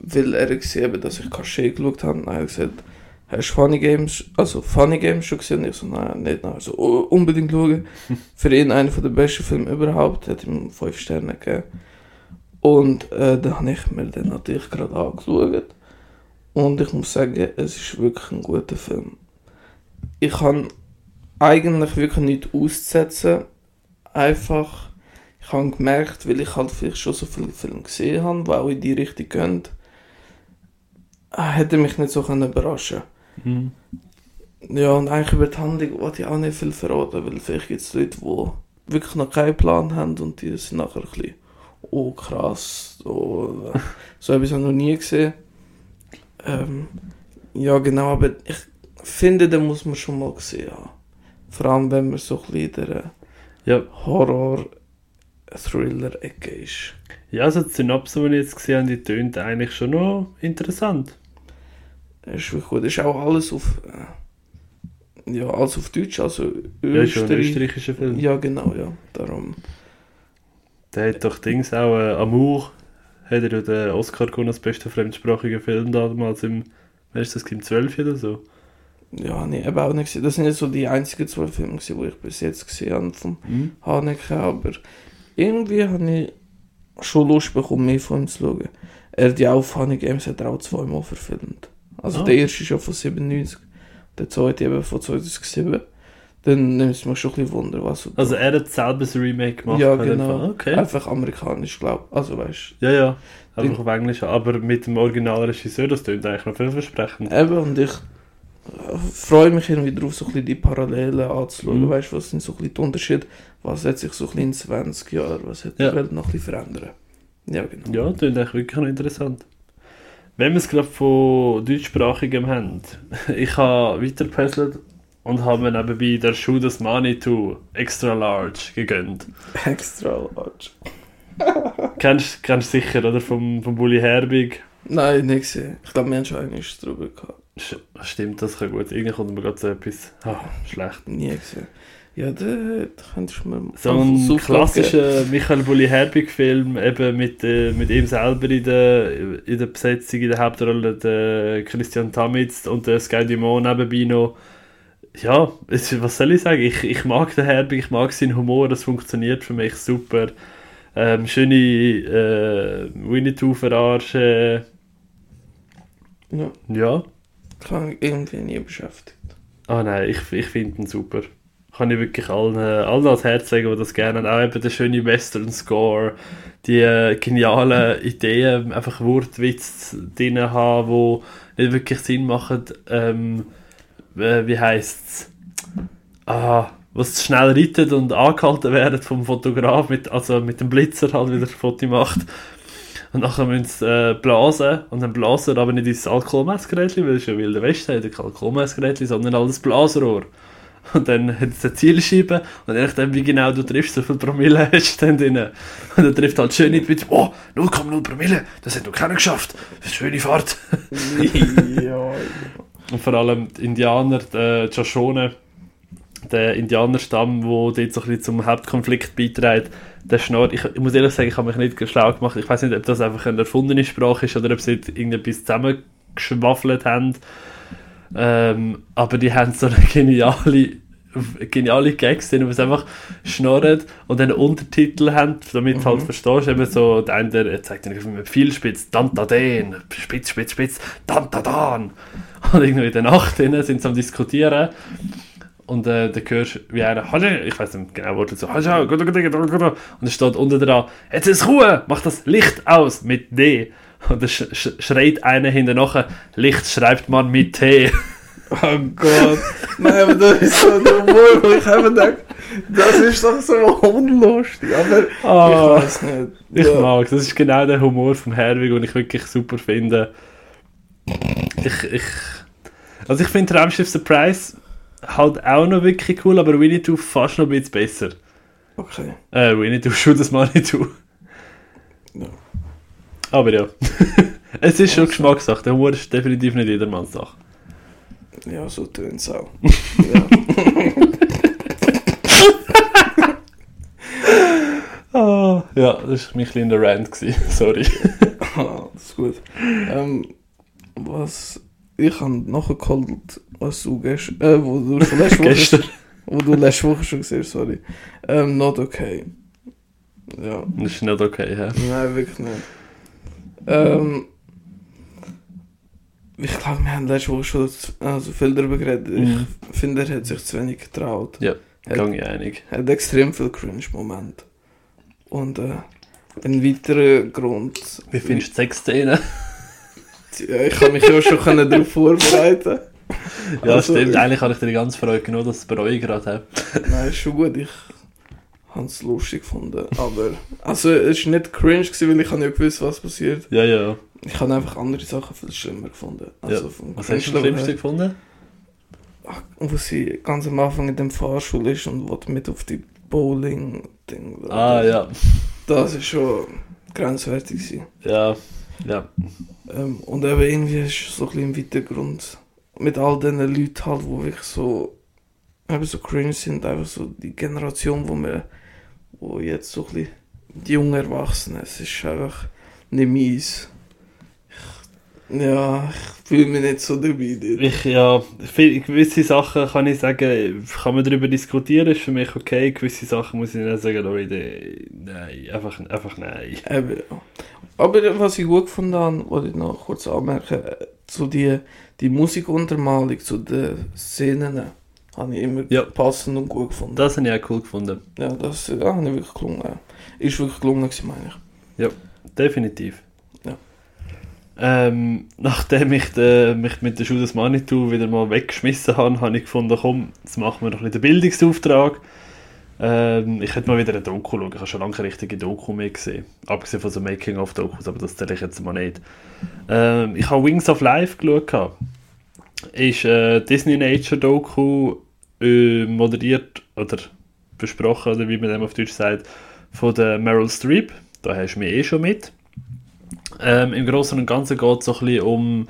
weil er gesehen hat, dass ich Cachet geschaut habe. Hat er gesagt, hast du Funny Games, also Funny Games schon gesehen? Und ich so, nein, nicht. Nein. Also, oh, unbedingt schauen. Für ihn einer der besten Filme überhaupt, hat ihm 5 Sterne gegeben. Und äh, dann habe ich mir den natürlich gerade angeschaut. Und ich muss sagen, es ist wirklich ein guter Film. Ich kann eigentlich wirklich nichts auszusetzen. Einfach, ich habe gemerkt, weil ich halt vielleicht schon so viele Filme gesehen habe, die auch in die Richtung gehen, hätte mich nicht so können überraschen Mhm. Ja, und eigentlich über die Handlung wollte ich auch nicht viel verraten, weil vielleicht gibt es Leute, die wirklich noch keinen Plan haben und die sind nachher ein bisschen, oh krass, oh, so etwas habe ich noch nie gesehen. Ähm, ja, genau, aber ich finde, den muss man schon mal gesehen haben. Vor allem, wenn man so ein bisschen in der Ja, Horror-Thriller-Ecke ist. ja, also die Synopse, die ich jetzt gesehen habe, die tönt eigentlich schon noch interessant. Das ist wirklich gut. Das ist auch alles auf, äh, ja, alles auf Deutsch, also Ja, ist ein Österreich. österreichischer Film. Ja, genau, ja, darum. Der hat doch Dings auch, äh, Amour, hat er ja den Oscar gewonnen als bester fremdsprachiger Film damals im, wer ist das, im 12 oder so? Ja, nee, eben auch nicht gesehen. Das sind jetzt so die einzigen zwei Filme, die ich bis jetzt gesehen habe vom Mhm. Haneke, aber irgendwie habe ich schon Lust bekommen, mehr von ihm zu schauen. Er hat ja auch Funny Games hat er auch zweimal verfilmt. Also Ah. der erste ist ja von 97, der zweite eben von 2007. Dann nimmt es mich schon ein bisschen Wunder, was so Also er hat selber das Remake gemacht. Ja, genau. Okay. einfach amerikanisch, glaube ich. Also weißt Ja, ja. Einfach auf Englisch, aber mit dem Originalregisseur, das klingt eigentlich noch vielversprechend. Eben, und ich äh, freue mich irgendwie darauf, so ein bisschen die Parallelen anzuschauen. Mhm. Weißt du, was sind so ein bisschen die Unterschiede? Was hat sich so ein bisschen in 20 Jahren, was hat Ja. die Welt noch ein bisschen verändern? Ja, genau. Ja, das klingt eigentlich wirklich noch interessant. Wenn wir es gerade von deutschsprachigem haben, ich habe weitergepässelt und habe mir nebenbei der Schuh das Money to Extra Large gegönnt. Extra large. kennst du sicher, oder? Vom, vom Bully Herbig. Nein, nicht gesehen. Ich glaube, wir haben schon einmal drüber gehabt. Stimmt, das kann gut. Irgendwie kommt mir gerade so etwas. Ah, schlecht. Nie gesehen. Ja, da, könntest du mir So ein klassischer Michael Bulli Herbig Film, eben mit, äh, mit ihm selber in der, in der Besetzung, in der Hauptrolle, der Christian Tamitz und der Sky Dumont nebenbei noch. Ja, was soll ich sagen? Ich, ich mag den Herbig, ich mag seinen Humor, das funktioniert für mich super. Ähm, schöne äh, Winnetou-Verarsche. Ja, Ja. kann ich irgendwie nie beschäftigt. Ah nein, ich, ich finde ihn super. Kann ich wirklich allen, allen ans Herz legen, die das gerne haben. Auch eben der schöne Western-Score, die äh, genialen Ideen, einfach Wortwitz drin haben, die nicht wirklich Sinn machen. Ähm, äh, wie heisst es? Ah, was schnell reitet und angehalten werden vom Fotograf, mit, also mit dem Blitzer halt wieder Foto macht. Und nachher müssen sie äh, blasen und dann blasen aber nicht ins Alkoholmessgerätchen, weil es ja Wilde Westen hat, kein Alkoholmessgerätchen, sondern halt das Blasrohr. Und dann hat es eine Zielscheibe und je nachdem, wie genau du triffst, so viel Promille hast du dann drin. Und er trifft halt schön nicht mit, oh, 0,0 Promille, das hat noch keiner geschafft, das ist eine schöne Fahrt. ja, Und vor allem die Indianer, die Shoshone, der Indianerstamm, der dort so ein bisschen zum Hauptkonflikt beiträgt, der Schnarr, ich, ich muss ehrlich sagen, ich habe mich nicht schlau gemacht. Ich weiß nicht, ob das einfach eine erfundene Sprache ist oder ob sie irgendetwas zusammengeschwaffelt haben. Ähm, aber die haben so eine geniale, geniale Gags drin, wo sie einfach schnurren und dann Untertitel haben, damit du halt verstehst, eben so, der eine der zeigt dann viel Spitz, dann da den, Spitz, Spitz, Spitz, dann da dan. Und irgendwie in der Nacht sind sie am diskutieren Und äh, dann hörst du, wie einer, ich weiß nicht genau, so, «Hallo, gut, gut, gut, gut, gut». und es steht unten dran, «Jetzt ist Ruhe, mach das Licht aus mit D». Und dann sch sch schreit einer hinter nachher, «Licht schreibt man mit T». Oh Gott. Nein, aber das ist so Humor, wo ich einfach denke, das ist doch so unlustig. Aber Ah. ich weiß nicht. Ich Ja. mag, das ist genau der Humor vom Herwig, den ich wirklich super finde. Ich, ich, also ich finde Raumschiff Surprise halt auch noch wirklich cool, aber Winnetou fast noch ein bisschen besser. Okay. Äh, Winnetou, schon das Manitou. Ja. Aber ja. es ist schon Geschmackssache, der Humor ist definitiv nicht jedermanns Sache. Ja, so tönt es auch. ja. Ah, ja, das war mein kleiner Rant, gewesen. sorry. Ah, das ist gut. Ähm, was ich habe nachgeholt, was du gestern, äh, wo du schon letzte Woche, wo du letzte Woche schon gesehen hast, sorry. Ähm, not okay. Ja, Das ist nicht okay, hä? nein, wirklich nicht. Ähm, ich glaube, wir haben letzte Woche schon also viel darüber geredet. Mhm. Ich finde, er hat sich zu wenig getraut. Ja, gang ich einig. Er hat extrem viel Cringe-Momente. Und äh, ein weiterer Grund. Wie findest du die Sexszene? Ja, ich kann mich ja schon können darauf vorbereiten. Ja, Also, stimmt. Eigentlich habe ich dir die ganze Freude genommen, dass ich es bereue gerade habe. Nein, ist schon gut. Ich habe es lustig gefunden. Aber, also, es war nicht cringe, gewesen, weil ich habe ja gewusst, was passiert. Ja, ja. Ich habe einfach andere Sachen viel schlimmer gefunden. Also, vom Was hast du schlimmsten her. gefunden? Ach, Wo sie ganz am Anfang in dem Fahrschul ist und will mit auf die Bowling-Ding. Ah, ja. Das ist schon grenzwertig. Gewesen. Ja, ja. Ähm, und eben irgendwie ist so ein bisschen im Hintergrund mit all diesen Leuten halt, die wirklich so, eben so cringe sind, einfach so die Generation, wo wir, wo jetzt so ein bisschen, die jungen Erwachsenen, es ist einfach nicht meins. Ich, ja, ich fühle mich nicht so dabei. dort. Ich, ja, viel, gewisse Sachen kann ich sagen, kann man darüber diskutieren, ist für mich okay. Gewisse Sachen muss ich nicht sagen, Leute, nein, einfach, einfach nein. Eben, ja. Aber was ich gut gefunden habe, wollte ich noch kurz anmerken, äh, so die, die Musikuntermalung zu den Szenen, habe ich immer Ja. passend und gut gefunden. Das habe ich auch cool gefunden. Ja, das ja, habe ich wirklich gelungen. ja. Ist wirklich gelungen, gewesen, meine ich. Definitiv. Ja. Ähm, nachdem ich de, mich mit der Schule des Manitou wieder mal weggeschmissen habe, habe ich gefunden, komm, jetzt machen wir noch ein bisschen den Bildungsauftrag. Ähm, ich hätte mal wieder eine Doku schauen. Ich habe schon lange keine richtige Doku mehr gesehen. Abgesehen von so Making-of-Dokus, aber das zähle ich jetzt mal nicht. Ähm, ich habe Wings of Life geschaut. Ist äh, Disney Nature Doku äh, moderiert oder besprochen, oder wie man dem auf Deutsch sagt, von der Meryl Streep. Da hast du mich eh schon mit. Ähm, Im Großen und Ganzen geht es so ein bisschen um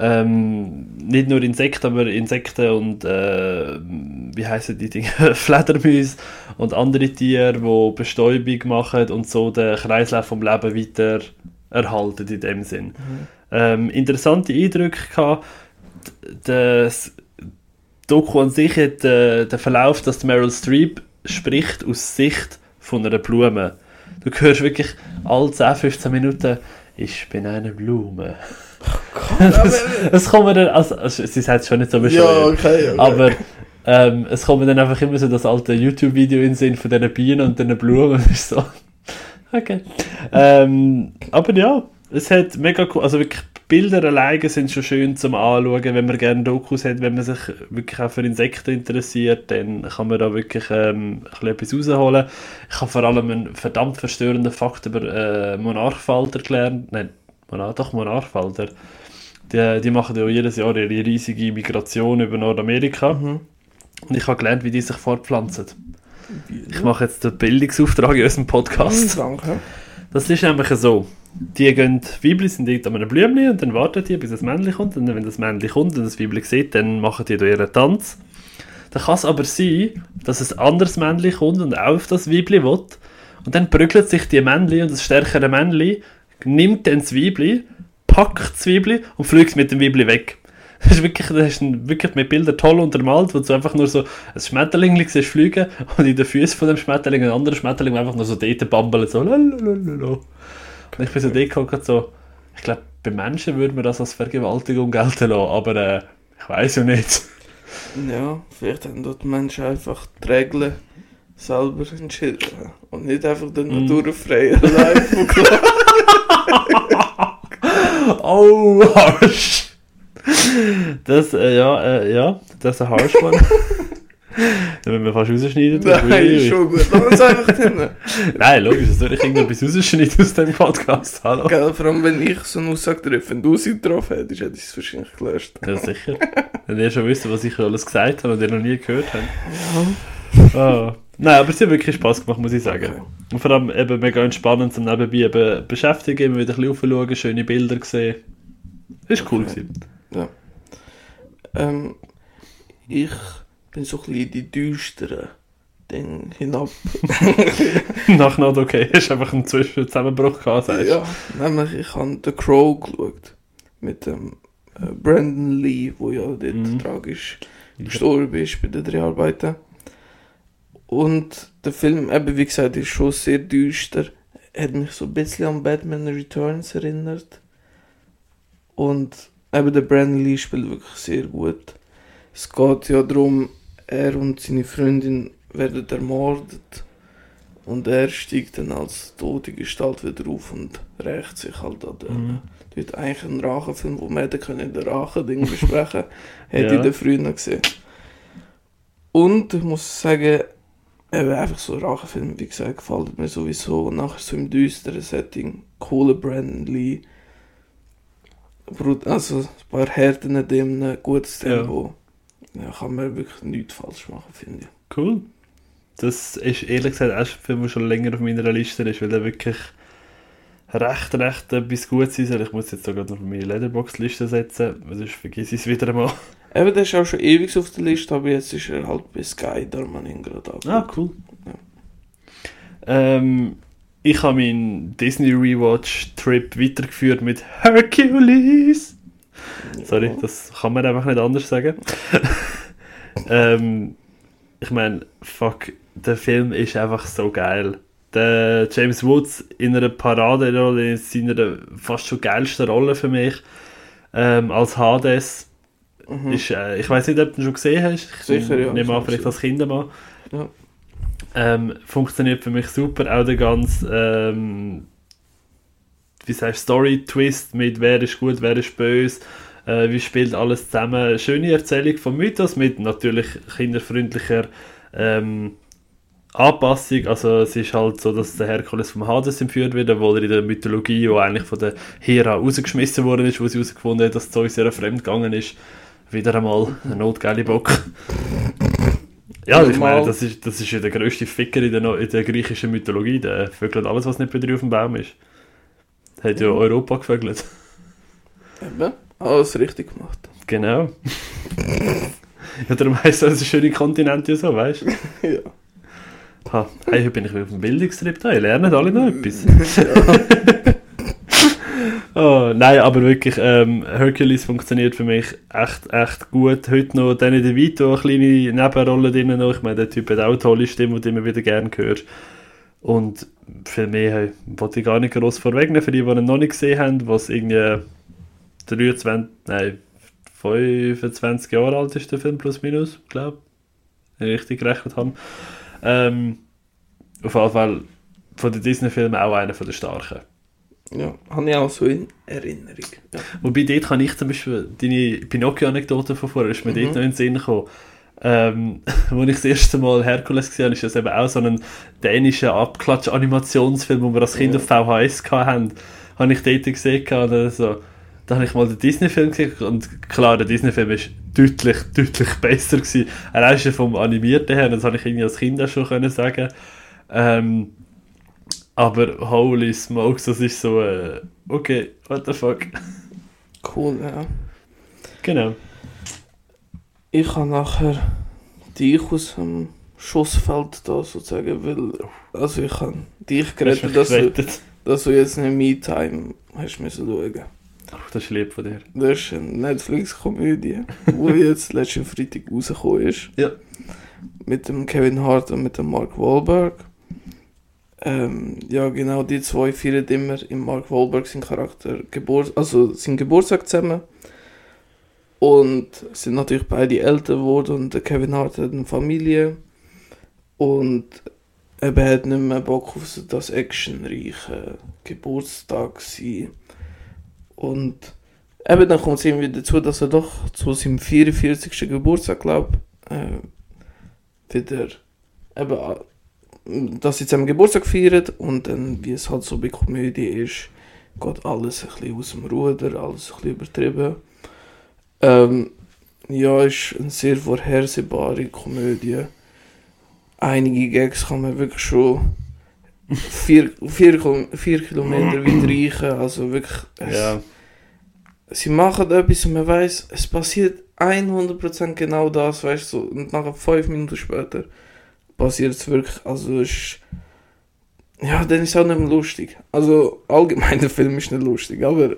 ähm, nicht nur Insekten, aber Insekten und äh, wie heißen die Dinge? Fledermäuse und andere Tiere, die Bestäubung machen und so den Kreislauf vom Leben weiter erhalten in dem Sinn. Ähm, interessante Eindrücke gehabt. Das Doku an sich hat äh, den Verlauf, dass Meryl Streep spricht aus Sicht von einer Blume. Du hörst wirklich alle 10, 15 Minuten, ich bin eine Blume. es, es kommt mir dann, also, sie sagt es schon nicht so Ja, bescheuert, okay, okay. aber ähm, es kommt mir dann einfach immer so das alte YouTube-Video in den Sinn von diesen Bienen und diesen Blumen. So, okay. Ähm, aber ja, es hat mega cool, also wirklich Bilder alleine sind schon schön zum Anschauen, wenn man gerne Dokus hat, wenn man sich wirklich auch für Insekten interessiert, dann kann man da wirklich ähm, ein bisschen etwas rausholen. Ich habe vor allem einen verdammt verstörenden Fakt über äh, Monarchfalter gelernt, nein, Monarch, doch Monarchfalter. Die, die machen ja jedes Jahr ihre riesige Migration über Nordamerika. Mhm. Und ich habe gelernt, wie die sich fortpflanzen. Ich mache jetzt den Bildungsauftrag in unserem Podcast. Mhm, Danke. Das ist nämlich so. Die gehen, Weibli sind dort an einem Blümchen und dann warten die, bis das Männchen kommt. Und wenn das Männchen kommt und das Weibli sieht, dann machen die da ihren Tanz. Dann kann es aber sein, dass ein anderes Männchen kommt und auch auf das Weibli will. Und dann prügelt sich die Männchen und das stärkere Männchen nimmt dann das Weibli, packt das Weibli und fliegt mit dem Weibli weg. Das ist wirklich, das ist wirklich mit Bildern toll untermalt, wo du einfach nur so ein Schmetterling siehst fliegen und in den Füßen von dem Schmetterling ein anderer Schmetterling, einfach nur so dort bambelt, so lalalala. Und ich bin so dort so, ich glaube, bei Menschen würde man das als Vergewaltigung gelten lassen, aber äh, ich weiß ja nicht. Ja, vielleicht haben dort Menschen einfach die Regeln selber entschieden. Und nicht einfach den Mhm. naturfreien verklagen. Oh, harsh. Das, äh, ja, äh, ja, das ist ein harsh one. Da müssen wir fast rausschneiden. Nein, ui. schon gut. Lass uns einfach hin. Nein, logisch, das soll ich irgendetwas rausschneiden aus dem Podcast. Hallo. Gell, vor allem, wenn ich so eine Aussage treffe, wenn du sie getroffen hättest, hätte ich es wahrscheinlich gelöscht. Ja, sicher. Wenn ihr schon wisst, was ich alles gesagt habe und ihr noch nie gehört habt. Ah. Nein, aber es hat wirklich Spaß gemacht, muss ich sagen. Okay. Und vor allem eben mega entspannend zum Nebenbei eben beschäftigen, immer wieder ein bisschen aufschauen, schöne Bilder gesehen. Das war cool. Okay. Gewesen. Ähm, ich bin so ein bisschen in die düsteren Dinge hinab. Nach not okay, hast einfach einen Zwischenzusammenbruch gehabt, sagst ja, nämlich ich habe The Crow geschaut. Mit dem äh, Brandon Lee, wo ja dort Mhm. tragisch gestorben ist bei den Dreharbeiten. Und der Film, eben wie gesagt, ist schon sehr düster. Hat mich so ein bisschen an Batman Returns erinnert. Und eben der Brandon Lee spielt wirklich sehr gut. Es geht ja darum, er und seine Freundin werden ermordet. Und er steigt dann als tote Gestalt wieder auf und rächt sich halt an den. Mhm. Dort eigentlich ein Rachenfilm, wo wir hätten können der Rachen-Ding besprechen Hätte Ja. ich den früher gesehen. Und ich muss sagen, eben einfach so Rachenfilm, wie gesagt, gefällt mir sowieso. Und nachher so im düsteren Setting, cooler Brandon Lee. Also ein paar Härten in dem, ein gutes. Tempo. Ja. Kann man wirklich nichts falsch machen, finde ich. Cool. Das ist ehrlich gesagt auch ein Film, der schon länger auf meiner Liste ist, weil er wirklich recht, recht etwas gut sein soll. Ich muss jetzt sogar noch meine Letterbox-Liste setzen, sonst vergesse ich es wieder einmal. Eben, der ist auch schon ewig auf der Liste, aber jetzt ist er halt bei Sky, da man ihn gerade angeschaut. Ah, cool. Ja. Ähm, ich habe meinen Disney Rewatch-Trip weitergeführt mit Hercules. Sorry, das kann man einfach nicht anders sagen. ähm, ich meine, fuck, der Film ist einfach so geil. Der James Woods in einer Paraderolle, in seiner fast schon geilsten Rolle für mich, ähm, als Hades. Mhm. Ist, äh, ich weiß nicht, ob du ihn schon gesehen hast. Ich Sicher, ja, nehme an, vielleicht als Kindermann. Ja. Ähm, funktioniert für mich super. Auch der ganze, ähm, wie sagst Story-Twist mit wer ist gut, wer ist böse, äh, wie spielt alles zusammen. Schöne Erzählung vom Mythos mit natürlich kinderfreundlicher ähm, Anpassung. Also es ist halt so, dass der Herkules vom Hades entführt wird, obwohl er in der Mythologie, wo eigentlich von der Hera rausgeschmissen worden ist, wo sie herausgefunden hat, dass Zeus sehr fremd gegangen ist. Wieder einmal ein notgeile Bock. Ja, ich meine, das ist, das ist ja der grösste Ficker in der, in der griechischen Mythologie. Der vögelt alles, was nicht bei dir auf dem Baum ist. Hat ja. Europa gevögelt. Eben, alles richtig gemacht. Genau. ja, darum heisst das schöne Kontinent ja so, weißt du? ja. Ha, hey, heute bin ich wieder auf dem Bildungstrip da. Ihr lernt alle noch etwas. oh, nein, aber wirklich, ähm, Hercules funktioniert für mich echt, echt gut. Heute noch Danny DeVito, eine kleine Nebenrolle drin noch. Ich meine, der Typ hat auch eine tolle Stimme, die du immer wieder gerne hörst. Und viel mehr wollte ich gar nicht groß vorwegnehmen, für die, die ihn noch nicht gesehen haben, was irgendwie 23, nein, 25 Jahre alt ist der Film, plus minus, glaube ich. Wenn ich richtig gerechnet habe. Ähm, auf jeden Fall von den Disney-Filmen auch einer von den starken. Ja, habe ich auch so in Erinnerung. Ja. Wobei dort kann ich zum Beispiel deine Pinocchio-Anekdote von vorher, ist mir Mhm. dort noch in den Sinn gekommen. Ähm, als ich das erste Mal Herkules gesehen habe, ist das eben auch so ein dänischer Abklatsch-Animationsfilm, wo wir als Kind Ja. auf VHS hatten. Habe ich dort gesehen und so. Da habe ich mal den Disney-Film gesehen und klar, der Disney-Film ist deutlich, deutlich besser gewesen. Er ist ja vom Animierten her, das habe ich irgendwie als Kind auch schon können sagen. Ähm, aber holy smokes, das ist so, äh, okay, what the fuck. Cool, ja. Genau. Ich habe nachher dich aus dem Schussfeld da sozusagen, weil, also ich habe dich gerettet, dass du, dass du jetzt eine Me-Time hast müssen schauen. Ach, das ist lieb von dir. Das ist eine Netflix-Komödie, die jetzt letzten Freitag rausgekommen ist. Ja. Mit dem Kevin Hart und mit dem Mark Wahlberg. Ähm, ja, genau, die zwei feiern immer im Mark Wahlberg seinen Charakter Geburt, also seinen Geburtstag zusammen. Und sind natürlich beide älter geworden und der Kevin Hart hat eine Familie. Und eben hat nicht mehr Bock auf so das actionreiche Geburtstag sein. Und eben dann kommt es irgendwie dazu, dass er doch zu seinem 44. Geburtstag, glaube äh, wieder eben, äh, dass sie zusammen Geburtstag feiern und dann, wie es halt so bei Komödie ist, geht alles ein bisschen aus dem Ruder, alles ein bisschen übertrieben. Ähm, ja, ist eine sehr vorhersehbare Komödie. Einige Gags kann man wirklich schon vier, vier, vier Kilometer weit reichen. Also wirklich, es, Ja. sie machen etwas und man weiß, es passiert 100% genau das, weißt du, so, und nachher fünf Minuten später passiert es wirklich, also ist, ja, dann ist es auch nicht mehr lustig. Also allgemein der Film ist nicht lustig, aber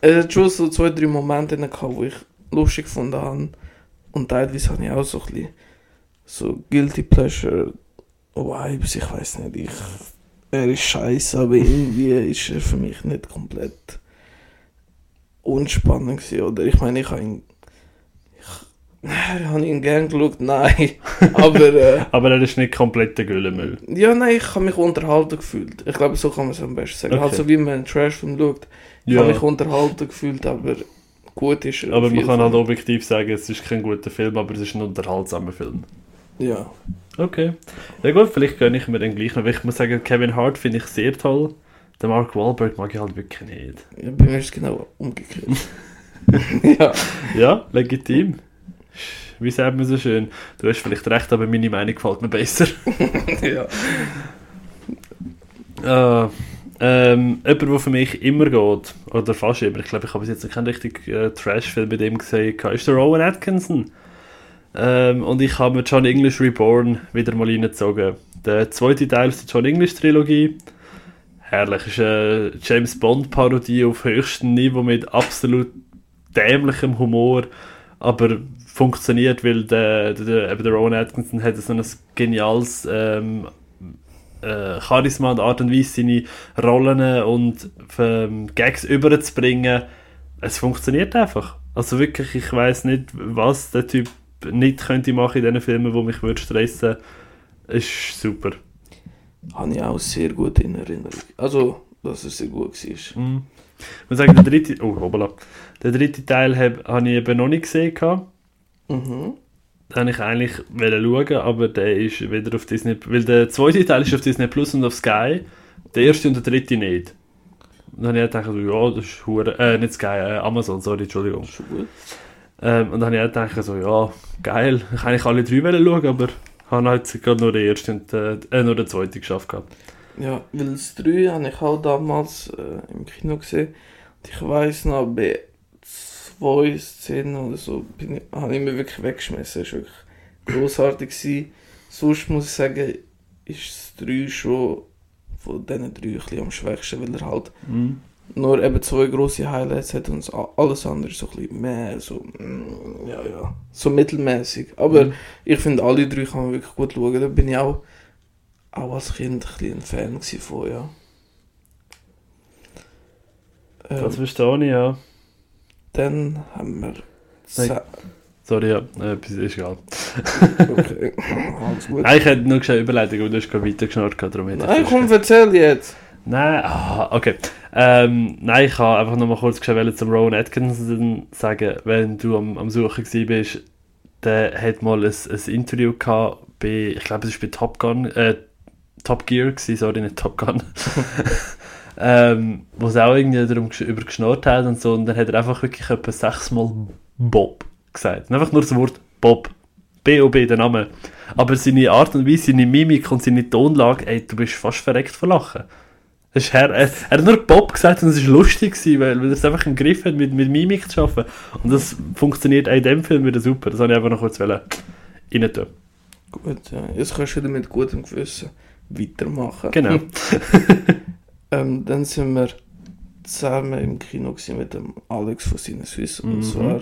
er hat schon so zwei, drei Momente gehabt, wo ich lustig gefunden habe und teilweise habe ich auch so ein bisschen so Guilty Pleasure Vibes, ich weiß nicht, ich, er ist scheiße, aber irgendwie ist er für mich nicht komplett unspannend gewesen, oder? Ich meine, ich habe ihn. Ich, habe ihn gern geschaut, nein. Aber, äh, Aber er ist nicht komplett der Güllemüll. ja, nein, ich habe mich unterhalten gefühlt. Ich glaube, so kann man es am besten sagen. Okay. Halt so wie man einen Trashfilm schaut. Ich Ja. habe mich unterhalten gefühlt, aber gut ist er. Aber man kann halt objektiv sagen, es ist kein guter Film, aber es ist ein unterhaltsamer Film. Ja. Okay. Ja gut, vielleicht gönne ich mir den gleich noch. weil Ich muss sagen, Kevin Hart finde ich sehr toll. Den Mark Wahlberg mag ich halt wirklich nicht. ja, bei mir ist es genau umgekehrt. ja. Ja, legitim. Wie sagt man so schön? Du hast vielleicht recht, aber meine Meinung gefällt mir besser. ja. Äh, ähm, jemand, der für mich immer geht, oder fast immer, ich glaube, ich habe bis jetzt noch keinen richtigen äh, Trash-Film bei dem gesehen, ist der Rowan Atkinson. Ähm, und ich habe mir John English Reborn wieder mal reingezogen. Der zweite Teil ist die John English Trilogie. Herrlich, ist eine James Bond-Parodie auf höchstem Niveau mit absolut dämlichem Humor, aber funktioniert, weil der, der, der, der Rowan Atkinson hat so ein geniales ähm, äh, Charisma und Art und Weise, seine Rollen und ähm, Gags überzubringen. Es funktioniert einfach. Also wirklich, ich weiß nicht, was der Typ nicht könnte machen in diesen Filmen, wo mich würde stressen. Ist super. Habe ich auch sehr gut in Erinnerung. Also, dass er sehr gut war. Mhm. Ich muss sagen, der dritte, oh, hoppala. Der dritte Teil habe hab ich eben noch nicht gesehen. Mhm. Wollte ich eigentlich schauen, aber der ist wieder auf Disney, weil der zweite Teil ist auf Disney Plus und auf Sky, der erste und der dritte nicht. Und dann habe ich gedacht, ja, das ist hure, äh, nicht Sky, äh, Amazon, sorry, Entschuldigung. Schon gut. Ähm, und dann habe ich gedacht, so, ja, geil, ich kann eigentlich alle drei schauen, aber habe halt gerade nur den ersten und äh, äh, nur den zweiten geschafft gehabt. Ja, weil das 3 habe ich auch damals äh, im Kino gesehen. Und ich weiß noch, bei zwei Szenen oder so bin ich, habe ich mich wirklich weggeschmissen. Es war wirklich grossartig. Gewesen. Sonst muss ich sagen, ist das 3 schon von diesen drei am schwächsten, weil er halt Mhm. nur eben zwei grosse Highlights hat und alles andere so ein bisschen mehr, so, mm, ja, ja, so mittelmäßig. Aber Mhm. ich finde, alle drei kann man wirklich gut schauen. Da bin ich auch, auch als Kind ein ein Fan von, ja. Ähm, Das verstehe ich, ja. Dann haben wir... Sa- Sorry, ja, äh, ist egal. Okay, alles gut. Nein, ich hätte nur schnell Überleitung, aber du hast gerade weitergeschnurrt, Nein, komm, erzähl jetzt. Nein, ah, okay. Ähm, nein, ich habe einfach noch mal kurz geschrieben, zum Rowan Atkinson sagen, wenn du am, am Suchen bist, der hat mal ein, ein Interview gehabt bei, ich glaube, es war bei Top Gun, äh, Top Gear gewesen, sorry, nicht Top Gun. ähm, wo es auch irgendwie darum gesch- über geschnurrt hat und so, und dann hat er einfach wirklich etwa sechsmal Bob gesagt. Einfach nur das Wort Bob. B.O.B., der Name. Aber seine Art und Weise, seine Mimik und seine Tonlage, ey, du bist fast verreckt vor Lachen. Ist her, er, er hat nur Bob gesagt und es war lustig, gewesen, weil, weil er es einfach im Griff hat, mit, mit Mimik zu arbeiten. Und das funktioniert auch in dem Film wieder super. Das wollte ich einfach noch kurz rein tun. Gut, ja. Jetzt kannst du wieder mit gutem Gewissen weitermachen. Genau. Ähm, dann sind wir zusammen im Kino mit dem Alex von Sinneswiss. Und Mhm. zwar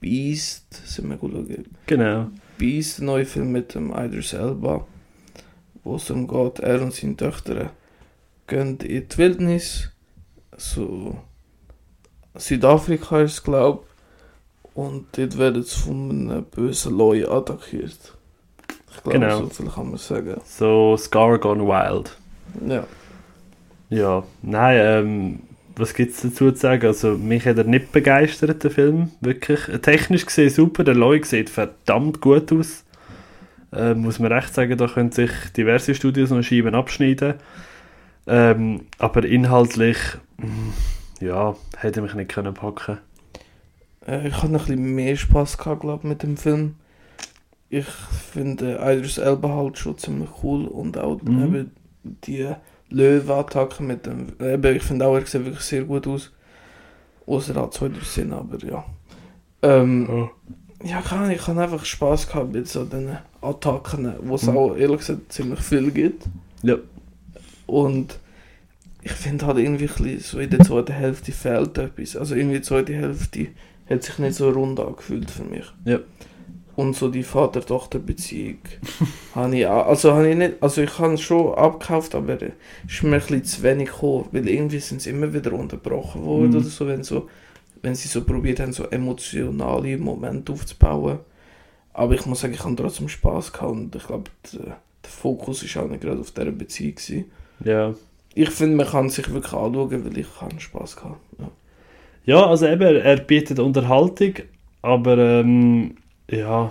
Beast, sind wir gut schauen. genau. Beast, ein neuer Film mit dem Idris Elba, wo es darum geht, er und seine Töchter gehen in die Wildnis, so Südafrika ist es, glaube Und dort werden sie von einem bösen Leu attackiert. Ich glaube, Genau. so viel kann man sagen. So Scar Gone Wild. Ja. Ja, nein, ähm, was gibt es dazu zu sagen? Also, mich hat er nicht begeistert, der Film, wirklich. Technisch gesehen super, der Loi sieht verdammt gut aus. Äh, muss man recht sagen, da können sich diverse Studios noch Scheiben abschneiden. Ähm, aber inhaltlich, mm, ja, hätte mich nicht können packen Äh, ich hatte noch ein bisschen mehr Spaß gehabt, glaub, mit dem Film. Ich finde äh, Idris Elba halt schon ziemlich cool und auch Mhm. eben die Löwe-Attacke mit dem. Eben, ich finde auch, er sieht wirklich sehr gut aus. Außer halt zwei, Szenen, aber ja. Ähm, ja, keine Ahnung, ich habe einfach Spaß gehabt mit so den Attacken, wo es Mhm. auch ehrlich gesagt ziemlich viel gibt. Ja. Und ich finde halt irgendwie so in der zweiten Hälfte fehlt etwas. Also irgendwie die zweite Hälfte hat sich nicht so rund angefühlt für mich. Ja. Und so die Vater-Tochter-Beziehung habe ich auch, also habe ich nicht, also ich habe es schon abgekauft, aber es ist mir ein bisschen zu wenig gekommen, weil irgendwie sind sie immer wieder unterbrochen worden Mhm. oder so, wenn so, wenn sie so probiert haben, so emotionale Momente aufzubauen. Aber ich muss sagen, ich habe trotzdem Spaß gehabt und ich glaube, der, der Fokus ist auch nicht gerade auf dieser Beziehung gewesen. Ja. Ich finde, man kann sich wirklich anschauen, weil ich habe Spaß gehabt. Ja. Ja, also eben, er- er bietet Unterhaltung, aber ähm, ja,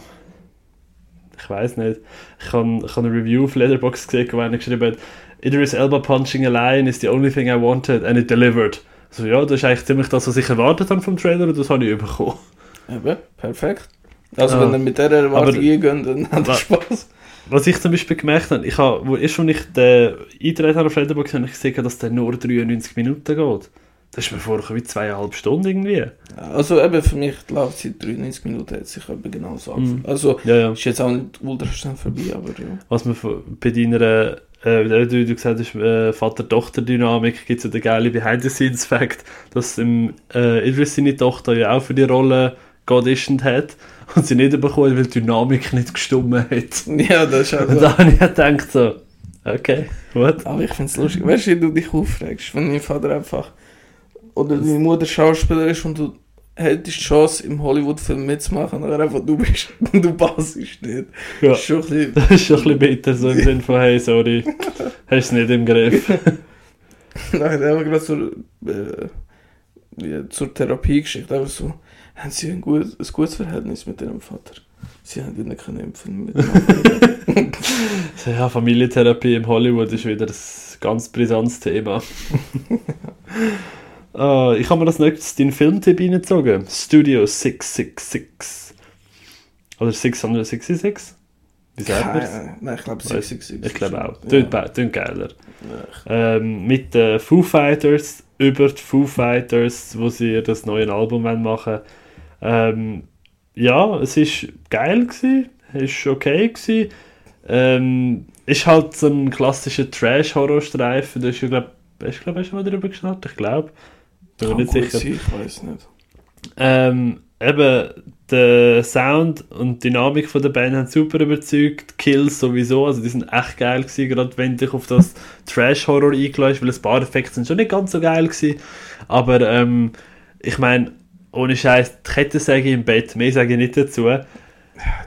ich weiß nicht. Ich habe ich hab eine Review auf Letterboxd gesehen, wo einer geschrieben hat, Idris Elba punching a lion is the only thing I wanted and it delivered. Also ja, das ist eigentlich ziemlich das, was ich erwartet habe vom Trailer und das habe ich bekommen. Eben, perfekt. Also Ja. wenn ihr mit dieser Erwartung eingeht, dann ihr Wa- Spaß. Was ich zum Beispiel gemerkt habe, ich habe, wo erst, als ich den eingetreten habe auf Letterboxd, habe ich gesehen, dass der nur 93 Minuten geht. Das ist mir vorher wie zweieinhalb Stunden irgendwie. Also eben für mich die Laufzeit 93 Minuten hat sich eben genau so angefühlt. Also Ja, ja. ist jetzt auch nicht ultra schnell vorbei, aber ja. was man bei deiner, äh, wie du, du gesagt hast, äh, Vater-Tochter-Dynamik, gibt es ja den geilen Behind-the-Scenes-Fact, dass im, äh, Idris seine Tochter ja auch für die Rolle geauditioned hat und sie nicht bekommen, weil die Dynamik nicht gestummen hat. Ja, das ist Und also. da habe ich gedacht so, okay, gut. Aber ich finde es lustig. Weißt du, wie du dich aufregst, wenn dein Vater einfach oder deine Mutter Schauspieler ist und du hättest die Chance im Hollywood-Film mitzumachen, aber einfach du bist und du passest nicht. Ja. Das ist schon ein bisschen. Das ist schon ein bisschen bitter, so im Sinne von, hey, sorry, hast es nicht im Griff. Nein, einfach gerade zur, äh, wie, zur Therapie geschickt. Einfach so, haben sie ein, gut, ein gutes Verhältnis mit ihrem Vater? Sie haben ihn nicht können empfehlen mit So, Ja, Familientherapie im Hollywood ist wieder ein ganz brisantes Thema. Ah, ich habe mir das nächstes deinen Filmtipp reingezogen. Studio 666. Oder 666? Wie sagt man es? Nein, ich glaube Weiss- 666. Ich glaube auch. Ja. Tönt tönt geiler. Ja. Ähm, mit den Foo Fighters, über die Foo Fighters, wo sie das neue Album machen ähm, Ja, es ist geil es war okay gsi. Ähm, ist halt so ein klassischer Trash-Horror-Streifen. Das ist ja, glaub, ich glaube, du mal darüber geschnappt? Ich glaube. Bin mir nicht sicher. sein, ich weiß nicht. Ähm, eben, der Sound und die Dynamik von der Band haben super überzeugt. Kills sowieso, also die sind echt geil gewesen, gerade wenn dich auf das Trash-Horror eingelässt, weil ein paar Effekte sind schon nicht ganz so geil gewesen. Aber ähm, ich meine, ohne Scheiß, die Kettensäge im Bett, mehr sage ich nicht dazu.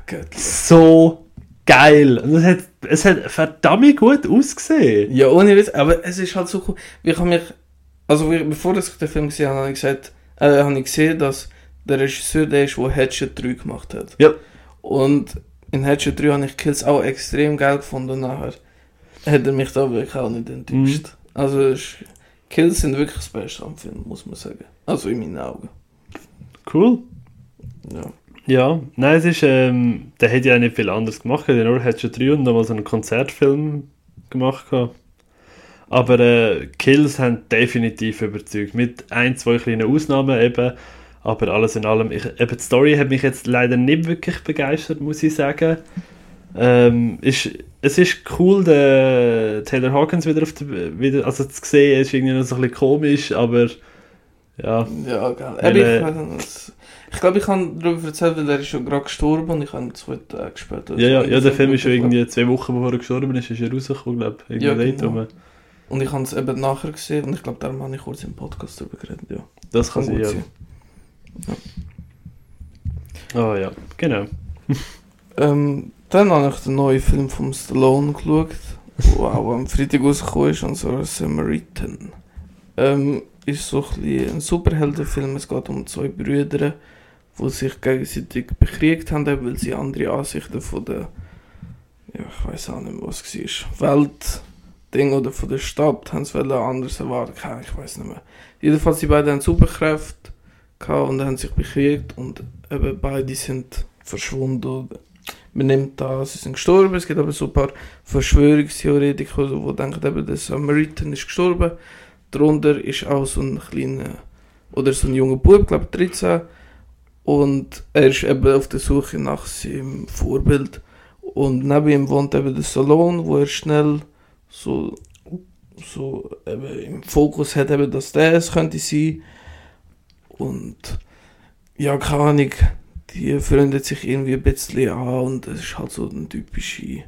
Göttlich. So geil. Und es hat, es hat verdammt gut ausgesehen. Ja, ohne Witz, aber es ist halt so cool. Ich habe mich, also bevor ich den Film gesehen habe, habe ich gesagt, äh, habe ich gesehen, dass der Regisseur der ist, der Headshot 3 gemacht hat. Ja. Und in Headshot 3 habe ich Kills auch extrem geil gefunden und nachher hat er mich da wirklich auch nicht enttäuscht. Also es ist, Kills sind wirklich das Beste am Film, muss man sagen. Also in meinen Augen. Cool. Ja. Ja, nein, es ist, ähm, der hat ja nicht viel anderes gemacht, der nur hat schon drei und nochmal so einen Konzertfilm gemacht. gehabt. Aber äh, Kills haben definitiv überzeugt, mit ein, zwei kleinen Ausnahmen eben, aber alles in allem, ich, eben die Story hat mich jetzt leider nicht wirklich begeistert, muss ich sagen. Ähm, ist, es ist cool, den Taylor Hawkins wieder auf der, wieder, also zu sehen, ist irgendwie noch so ein bisschen komisch, aber ja, Ja, geil. Weil, äh, ich nicht, es- ich glaube, ich habe darüber erzählt, weil er ist schon gerade gestorben und ich habe zwei Tage später. Ja, ja, ja, der Film ist schon irgendwie zwei Wochen bevor er gestorben ist, ist er rausgekommen, glaube ich. Ja, genau. Und ich habe es eben nachher gesehen und ich glaube, darum habe ich kurz im Podcast darüber geredet. Ja. Das kann sein, gut ja. sein. Oh ja, genau. Ähm, dann habe ich den neuen Film vom Stallone geschaut, der auch am Freitag rausgekommen ist, und zwar Samaritan. Ähm, ist so ein, ein Superheldenfilm. Es geht um zwei Brüder, die sich gegenseitig bekriegt haben, weil sie andere Ansichten von der, ja, ich weiß auch nicht was es war, Weltding oder von der Stadt haben sie anders erwartet. Ich weiß nicht mehr. Jedenfalls, die beiden haben Superkräfte gehabt und haben sich bekriegt und eben beide sind verschwunden. Man nimmt da, sie sind gestorben. Es gibt aber so ein paar Verschwörungstheoretiker, die denken, eben, der Samaritan ist gestorben. Darunter ist auch so ein kleiner, oder so ein junger Bub, glaube ich 13. Und er ist eben auf der Suche nach seinem Vorbild. Und neben ihm wohnt eben der Salon, wo er schnell so, so eben im Fokus hat, eben, dass der es könnte sein. Und ja, keine Ahnung, die freundet sich irgendwie ein bisschen an und es ist halt so ein typisches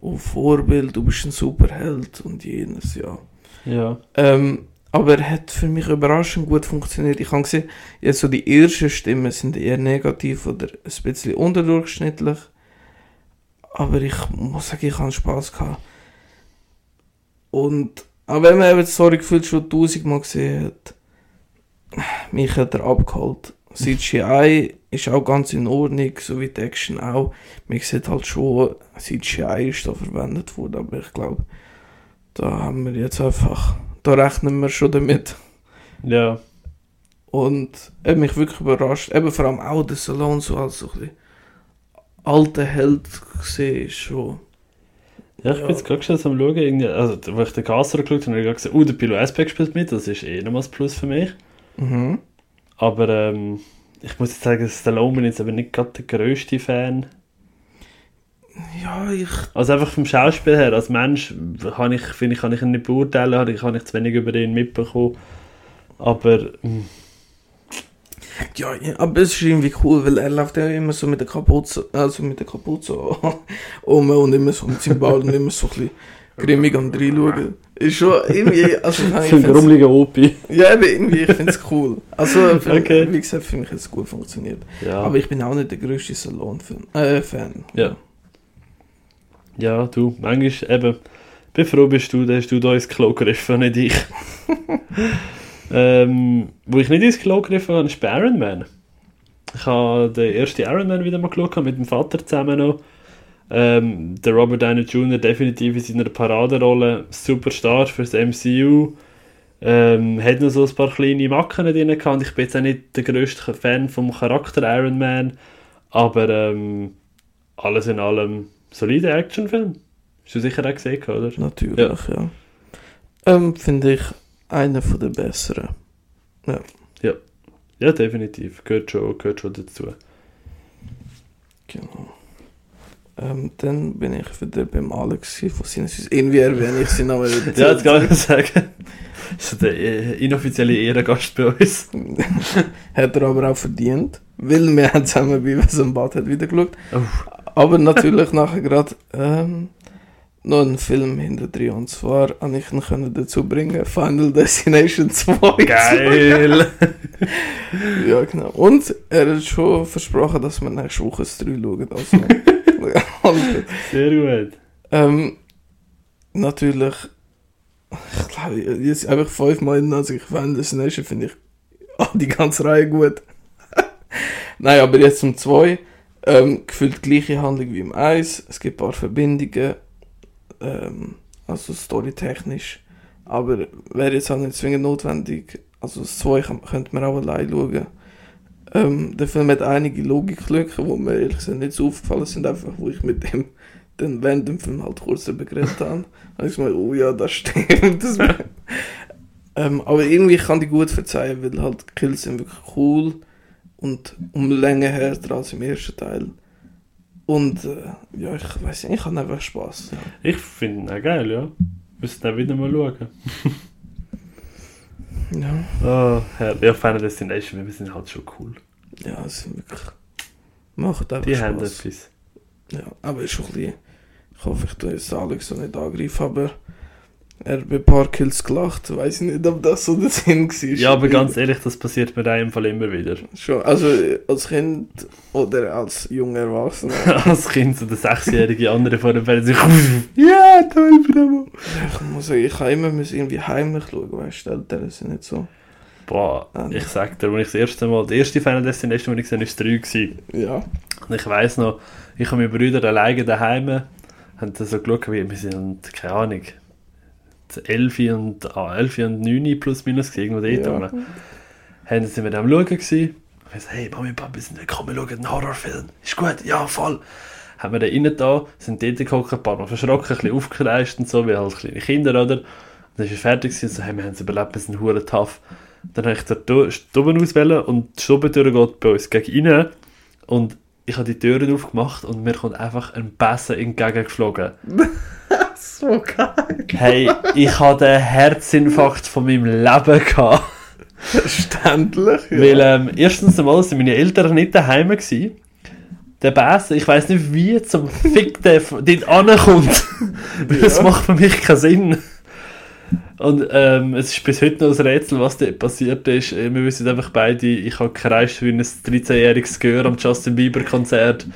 oh, Vorbild, du bist ein Superheld und jenes, ja. Ja. Ähm, aber er hat für mich überraschend gut funktioniert. Ich habe gesehen, jetzt so die ersten Stimmen sind eher negativ oder ein bisschen unterdurchschnittlich. Aber ich muss sagen, ich habe Spaß gehabt. Und auch wenn man eben Story gefühlt schon tausendmal gesehen hat, mich hat er abgeholt. CGI ist auch ganz in Ordnung, so wie die Action auch. Man sieht halt schon, CGI ist da verwendet worden, aber ich glaube, da haben wir jetzt einfach, da rechnen wir schon damit. Ja. Und hat mich wirklich überrascht. Eben vor allem auch der Salon so als so ein alter Held gesehen ist schon. Ja, ich bin jetzt gerade schon am Schauen, irgendwie, also wo ich den Gasser geschaut habe, habe ich gesehen, oh, der Pilo Aspect spielt mit, das ist eh nochmals Plus für mich. Mhm. Aber ähm, ich muss jetzt sagen, Stallone bin jetzt aber nicht gerade der grösste Fan. Ja, ich. Also einfach vom Schauspiel her, als Mensch kann ich, finde ich, kann ich ihn nicht beurteilen, habe ich, kann ich zu wenig über ihn mitbekommen. Aber mm, Ja, ja, aber es ist irgendwie cool, weil er läuft ja immer so mit der Kapuze, also mit der Kapuze um und immer so mit seinem Ball und immer so ein bisschen grimmig am reinschauen. Ist schon irgendwie, also ich so ein find's- grummeliger Opi. Ja, irgendwie, ich finde es cool. Also, für, Okay. wie gesagt, für mich hat es gut funktioniert. Ja. Aber ich bin auch nicht der grösste Salon-Fan. Äh, Fan. Ja. Ja, du, manchmal eben, bin froh bist du, da hast du da ins Klo gegriffen, nicht ich. ähm, wo ich nicht ins Klo gegriffen habe, ist bei Iron Man. Ich habe den ersten Iron Man wieder mal geschaut, mit dem Vater zusammen noch. Ähm, der Robert Downey Jr. definitiv in seiner Paraderolle Superstar fürs MCU. Ähm, hat noch so ein paar kleine Macken drin gehabt. Ich bin jetzt auch nicht der grösste Fan vom Charakter Iron Man, aber ähm, alles in allem solider Actionfilm. Hast du sicher auch gesehen, oder? Natürlich, ja. Ähm, finde ich einer von den besseren. Ja, definitiv. Gehört schon, gehört schon dazu. Genau. Ähm, dann bin ich wieder beim Alex von Sinneswiss. Irgendwie erwähne ich seinen Namen wieder. Ja, jetzt kann ich sagen. Das ist der äh, inoffizielle Ehrengast bei uns. Hat er aber auch verdient, weil wir haben zusammen bei Was im Bad hat wieder geschaut. Oh. Aber natürlich nachher gerade ähm, noch einen Film hinter drin. Und zwar habe ich ihn können dazu bringen, Final Destination 2. Geil! Ja, genau. Und er hat schon versprochen, dass wir nächste Woche das 3 schauen. Also. Sehr gut. Ähm, natürlich, ich glaube, jetzt einfach fünfmal in also ich Final Destination finde ich ah, die ganze Reihe gut. Nein, aber jetzt zum 2. Ähm, gefühlt gleiche Handlung wie im 1. Es gibt ein paar Verbindungen. Ähm, also storytechnisch. Aber wäre jetzt auch nicht zwingend notwendig. Also das 2 kann- könnte man auch allein schauen. Ähm, der Film hat einige Logiklücken, wo mir ehrlich gesagt nicht so aufgefallen sind, einfach wo ich mit dem dann während dem Film halt kurz darüber geredet habe. habe ich gemeint, oh ja, das stimmt. Das ähm, aber irgendwie kann ich gut verzeihen, weil halt die Kills sind wirklich cool und um Länge härter als im ersten Teil. Und äh, ja, ich weiß nicht, ich habe einfach Spaß. Ja. Ich finde ihn auch geil, ja. Müssen dann wieder mal schauen. Ja, Oh, Herr, ja, Final Destination, wir sind halt schon cool. ja es sind wirklich. Macht einfach Die haben Spaß. etwas. Ja, aber ist schon ein bisschen. Ich hoffe, ich tue jetzt Alex so nicht angreifen, aber Er hat bei ein paar Kills gelacht. Weiß ich nicht, ob das so der Sinn war. Ja, aber ganz ehrlich, das passiert mir in dem Fall immer wieder. Schon, also als Kind oder als junger Erwachsener. Als Kind so der sechsjährige andere vor dem Fernseher Ja, toll, Bravo! ich muss sagen, ich habe immer irgendwie heimlich schauen, weißt du, die sind nicht so. Boah, Ah, ich sag dir, als ich das erste Mal, die erste Final Destination, die ich gesehen habe, war 3 gewesen. Ja. Und ich weiss noch, ich und meine Brüder alleine daheim haben so geschaut, wie wir sind, keine Ahnung, 11 und, ah, 11 und 9 plus minus gewesen, irgendwo dort Ja. rum. Haben sind wir am schauen gewesen. Ich so, hey Mami, Papa, sind wir kommen, wir schauen einen Horrorfilm. Ist gut? Ja, voll. Haben wir da rein da, sind dort geguckt, ein paar Mal verschrocken, ein bisschen aufgekreist und so, wie halt kleine Kinder, oder? Und dann ist er fertig gewesen, so, hey, wir haben es überlebt, wir sind hure tough. Dann habe ich da die Stube auswählen und die Stubentür geht bei uns gegen rein. Und ich habe die Türen aufgemacht und mir kommt einfach ein Besen entgegengeflogen. So geil. Hey, ich hatte den Herzinfarkt von meinem Leben gehabt. Verständlich. Ja. Weil ähm, erstens einmal sind meine Eltern nicht daheim gewesen. Der Besen, ich weiß nicht wie zum Fick der dort ankommt. Das Ja. macht für mich keinen Sinn. Und ähm, es ist bis heute noch ein Rätsel, was dort passiert ist. Äh, Wir wissen einfach beide, ich habe gekreischt wie ein 13-jähriges Gehör am Justin Bieber Konzert.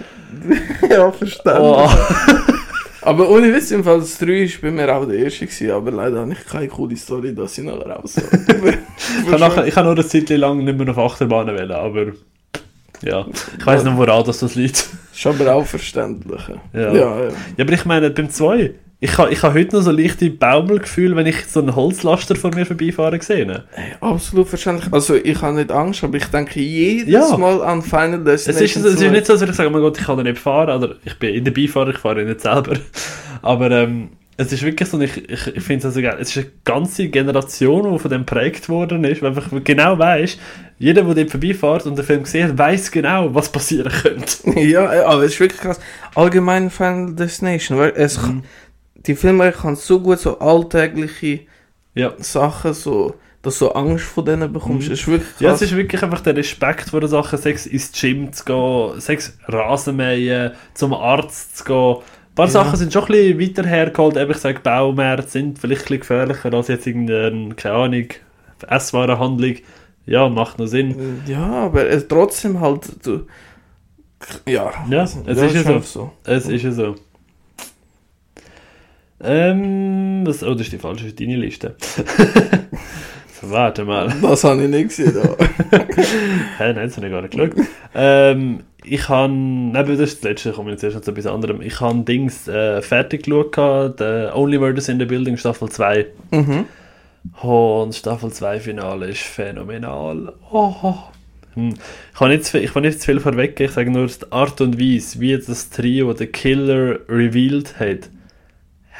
ja, verständlich. Oh. Aber ohne Witz, im Fall das 3 war bei mir auch der erste, gewesen, aber leider habe ich keine coole Story, dass ich nachher raus Ich habe nachher- ich habe nur eine Zeit lang nicht mehr auf Achterbahnen wählen, aber ja, ich weiß nicht, woran das, das liegt. Ist aber auch verständlich. Ja. Ja, ja. Ja, aber ich meine, beim 2, ich habe ich ha heute noch so leichte Baumelgefühl, wenn ich so einen Holzlaster vor mir vorbeifahren sehe. Hey, absolut verständlich. Also ich habe nicht Angst, aber ich denke jedes Ja. Mal an Final Es ist, Destination. es ist 2. nicht so, würde ich sagen, oh mein Gott, ich kann da nicht fahren, oder ich bin in der Beifahrer, ich fahre nicht selber. Aber ähm, es ist wirklich so, ich, ich, ich finde es also geil, es ist eine ganze Generation, die von dem geprägt worden ist, weil einfach genau weiß, jeder, der dort vorbeifährt und den Film gesehen hat, weiß genau, was passieren könnte. Ja, ja, aber es ist wirklich krass. Allgemein Final Destination, weil es Mhm. Die Filme kann so gut so alltägliche Ja. Sachen so, dass du Angst vor denen bekommst. Mhm. Es ist wirklich krass. Ja, es ist wirklich einfach der Respekt vor den Sachen, Sex ins Gym zu gehen, Sex Rasenmähen, zum Arzt zu gehen. Ein paar Ja. Sachen sind schon ein bisschen weiter hergeholt. Eben, Ich sage, Baumärkte sind vielleicht ein bisschen gefährlicher als jetzt irgendeine, keine Ahnung, Esswarenhandlung. Ja, macht noch Sinn. ja, aber es trotzdem halt du, ja, Ja, es ja, ist ja schon so. Es ist ja so. Ähm, was, oh, das ist die falsche, das ist deine Liste. so, warte mal. Das habe ich nicht gesehen. aber- Hä, nein, das habe ich gar nicht geschaut. ähm, ich habe, nein, das ist das letzte, kommen wir jetzt erst noch zu etwas anderem. Ich habe Dings äh, fertig geschaut, gehabt, The Only Murders in the Building Staffel 2. mhm. Und Staffel 2 Finale ist phänomenal. Oh. Hm. Ich kann nicht zu viel, ich kann nicht zu viel vorweg, ich sage nur die Art und Weise, wie das Trio The Killer revealed hat.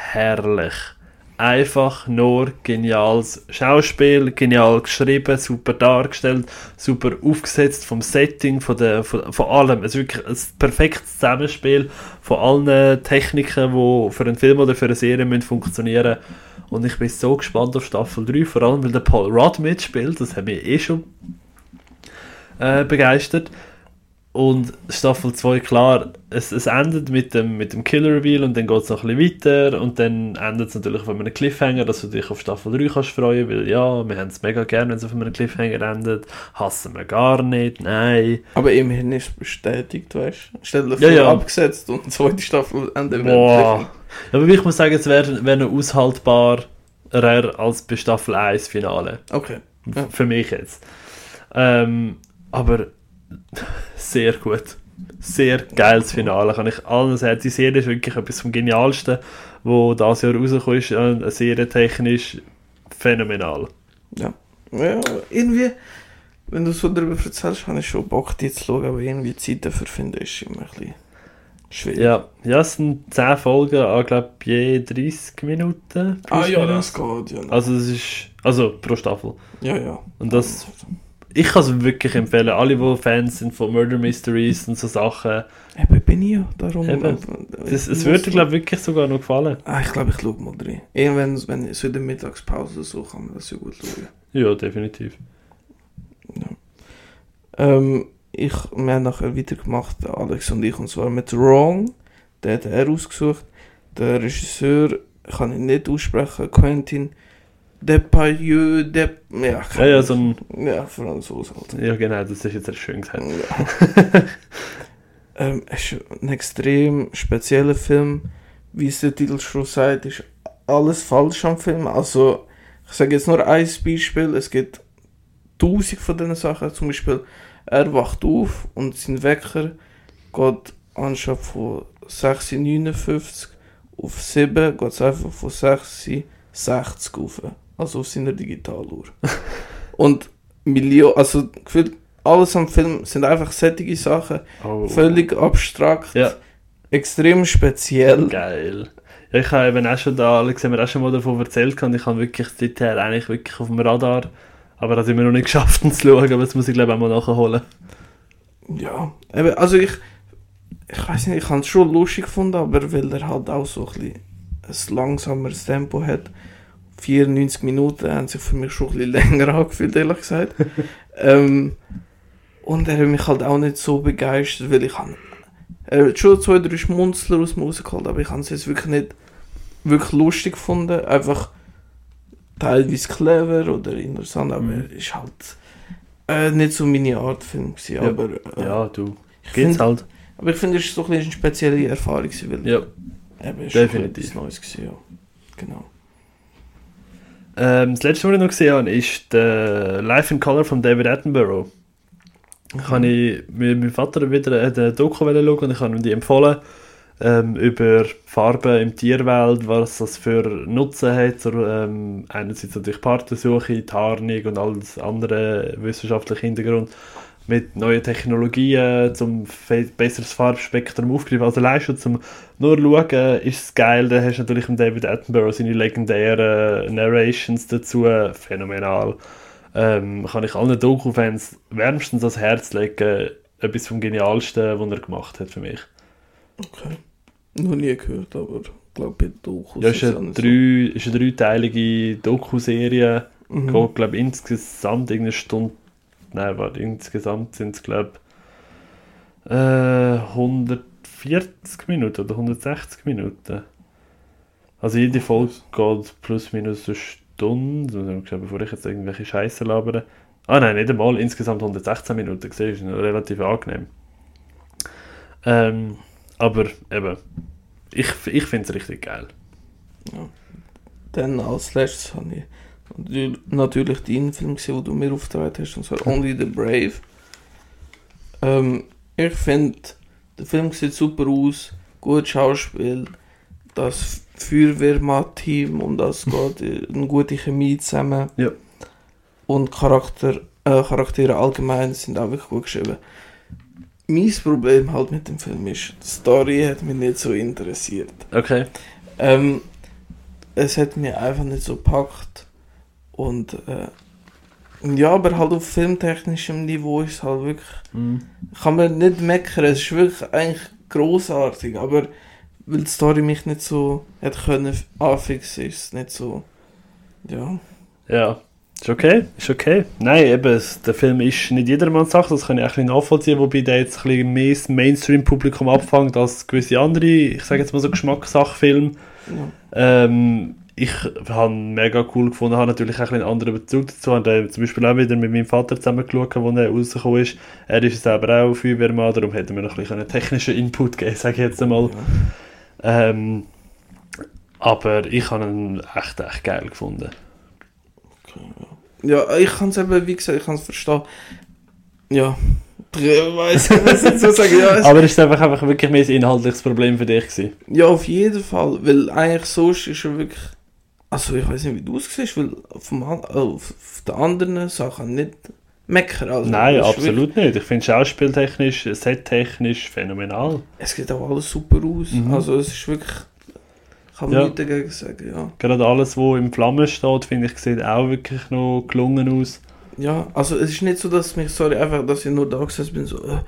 Herrlich. Einfach nur geniales Schauspiel, genial geschrieben, super dargestellt, super aufgesetzt vom Setting, von, der, von, von allem. Es ist wirklich ein perfektes Zusammenspiel von allen Techniken, die für einen Film oder für eine Serie müssen funktionieren Und ich bin so gespannt auf Staffel 3, vor allem weil der Paul Rudd mitspielt, das hat mich eh schon äh, begeistert. Und Staffel 2, klar, es, es endet mit dem, mit dem Killer Reveal und dann geht es noch ein bisschen weiter und dann endet es natürlich auf einem Cliffhanger, dass du dich auf Staffel 3 kannst freuen, weil ja, wir haben es mega gern, wenn es auf einem Cliffhanger endet. Hassen wir gar nicht, nein. Aber immerhin ist es bestätigt, weißt du? Stell dir Ja, vor, ja. abgesetzt und die zweite Staffel Ende Boah. Aber ich muss sagen, es wäre wär noch aushaltbarer als bei Staffel 1 Finale. Okay. Ja. Für mich jetzt. Ähm, aber sehr gut. Sehr geiles Finale, kann ich allen sagen. Die Serie ist wirklich etwas vom Genialsten, wo das Jahr rausgekommen ist. Äh, serientechnisch phänomenal. Ja. ja, irgendwie, wenn du so darüber erzählst, habe ich schon Bock, die zu schauen, aber irgendwie Zeit dafür finden ist immer ein bisschen schwierig. Ja, ja es sind 10 Folgen, ich glaube je 30 Minuten. Ah ja, das geht, ja. Also es ist, also pro Staffel. ja, ja. Und das, ich kann es wirklich empfehlen. Alle, die Fans sind von Murder Mysteries und so Sachen, Eben bin ich ja, darum. Eben. äh, das, ich es würde, glaube ich, wirklich sogar noch gefallen. Ah, ich glaube, ich schaue mal rein. Irgendwann, wenn so in der Mittagspause so, kann man das ja gut schauen. Ja, definitiv. Ähm, ich, wir haben nachher weitergemacht, Alex und ich, und zwar mit Wrong. Den hat er ausgesucht. Der Regisseur ich kann ihn nicht aussprechen, Quentin Depailleux, Dep, ja, Ja, ja, so ein, ja, Franzose halt. ja genau, das ist jetzt schön gesagt. Ja. ähm, es ist ein extrem spezieller Film, wie es der Titel schon sagt, ist alles falsch am Film. Also, ich sage jetzt nur ein Beispiel, es gibt tausend von diesen Sachen, zum Beispiel, er wacht auf und sein Wecker geht anstatt von 6,59 auf 7, geht es einfach von 6,60 auf, also auf seiner Digitaluhr. und Million, also gefühlt alles am Film sind einfach sättige Sachen, Oh. völlig abstrakt, Ja, extrem speziell. geil. Ja, ich habe eben auch schon da, Alex haben mir auch schon mal davon erzählt und ich habe wirklich seither eigentlich wirklich auf dem Radar, aber das haben wir noch nicht geschafft, ihn zu schauen, aber das muss ich glaube ich auch mal nachholen. Ja, eben, also ich, ich weiß nicht, ich habe es schon lustig gefunden, aber weil er halt auch so ein, bisschen ein langsameres Tempo hat. 94 Minuten haben sich für mich schon ein bisschen länger angefühlt, ehrlich gesagt. ähm, und er hat mich halt auch nicht so begeistert, weil ich habe, er hat schon zwei, drei Schmunzler aus dem rausgeholt, aber ich habe es jetzt wirklich nicht wirklich lustig gefunden. Einfach teilweise clever oder interessant, aber Mhm. ist halt äh, nicht so meine Art Film gewesen, Ja. aber äh, Ja, du, ich geht's find, halt. aber ich finde, es ist so ein eine spezielle Erfahrung gewesen, weil Ja. eben, es ist definitiv. Neues gewesen, ja. Genau. Ähm, das letzte, was ich noch gesehen habe, ist der Life in Color von David Attenborough. Ich habe ich mit meinem Vater wieder eine Doku schauen und ich habe ihm die empfohlen ähm, über Farben im Tierwelt, was das für Nutzen hat. So, ähm, einerseits natürlich Partnersuche, Tarnung und alles andere wissenschaftliche Hintergrund mit neuen Technologien, zum fe- besseres Farbspektrum aufgreifen. Also allein schon zum nur schauen ist es geil. Dann hast du natürlich David Attenborough seine legendären Narrations dazu. Phänomenal. Ähm, kann ich allen Doku-Fans wärmstens ans Herz legen. Etwas vom Genialsten, was er gemacht hat für mich. Okay. Noch nie gehört, aber ich glaube, bei Dokus Ja, ist eine, nicht so. drei, ist eine dreiteilige Doku-Serie. Mhm. Geht, glaube ich, insgesamt irgendeine Stunde. Nein, warte, insgesamt sind es, glaube ich, äh, 140 Minuten oder 160 Minuten. Also jede Folge geht plus minus eine Stunde. Also, ich glaube, bevor ich jetzt irgendwelche Scheiße labere. Ah nein, nicht einmal. Insgesamt 116 Minuten. Siehst du, relativ angenehm. Ähm, aber eben, ich, ich finde es richtig geil. Dann als letztes habe ich natür- natürlich deinen Film gesehen, den du mir aufgetragen hast, und zwar Only the Brave. Ähm, ich finde, der Film sieht super aus, gut Schauspiel, das Feuerwehrmann-Team und das geht eine gute Chemie zusammen. Ja. Und Charakter, äh, Charaktere allgemein sind auch wirklich gut geschrieben. Mein Problem halt mit dem Film ist, die Story hat mich nicht so interessiert. Okay. Ähm, es hat mich einfach nicht so gepackt. Und äh, ja, aber halt auf filmtechnischem Niveau ist es halt wirklich. Mhm. Kann man nicht meckern, es ist wirklich eigentlich großartig, aber weil die Story mich nicht so hat können anfixen, ist es nicht so. Ja. Ja, ist okay, ist okay. Nein, eben, es- der Film ist nicht jedermanns Sache, das kann ich auch ein bisschen nachvollziehen, wobei der jetzt ein bisschen mehr das Mainstream-Publikum abfängt als gewisse andere, ich sage jetzt mal so Geschmackssachfilme. ja. Ähm, ich habe ihn mega cool gefunden, habe natürlich auch ein einen anderen Bezug dazu. Habe zum Beispiel auch wieder mit meinem Vater zusammen geschaut, als er rausgekommen ist. Er ist selber auch Feuerwehrmann, darum hätten wir noch ein bisschen einen technischen Input geben, sage ich jetzt einmal. Ähm, aber ich habe ihn echt, echt geil gefunden. Ja, ich kann es eben, wie gesagt, ich kann es verstehen. Ja. Ich weiß was ich dazu sagen. Ja, Aber ist es einfach, einfach wirklich mehr ein inhaltliches Problem für dich gewesen? ja, auf jeden Fall. Weil eigentlich sonst ist er wirklich. Also, ich weiß nicht, wie du es siehst, weil vom, an- äh, auf, auf den anderen Sachen nicht meckern. Also, Nein, absolut nicht. Ich finde schauspieltechnisch, settechnisch phänomenal. Wirklich, es sieht auch alles super aus. Mhm. Also, es ist wirklich. Kann Ja. man nichts dagegen sagen, ja. Gerade alles, was im Flammen steht, finde ich, sieht auch wirklich noch gelungen aus. Ja, also, es ist nicht so, dass mich, sorry, einfach, dass ich nur da gesessen bin, so, äh,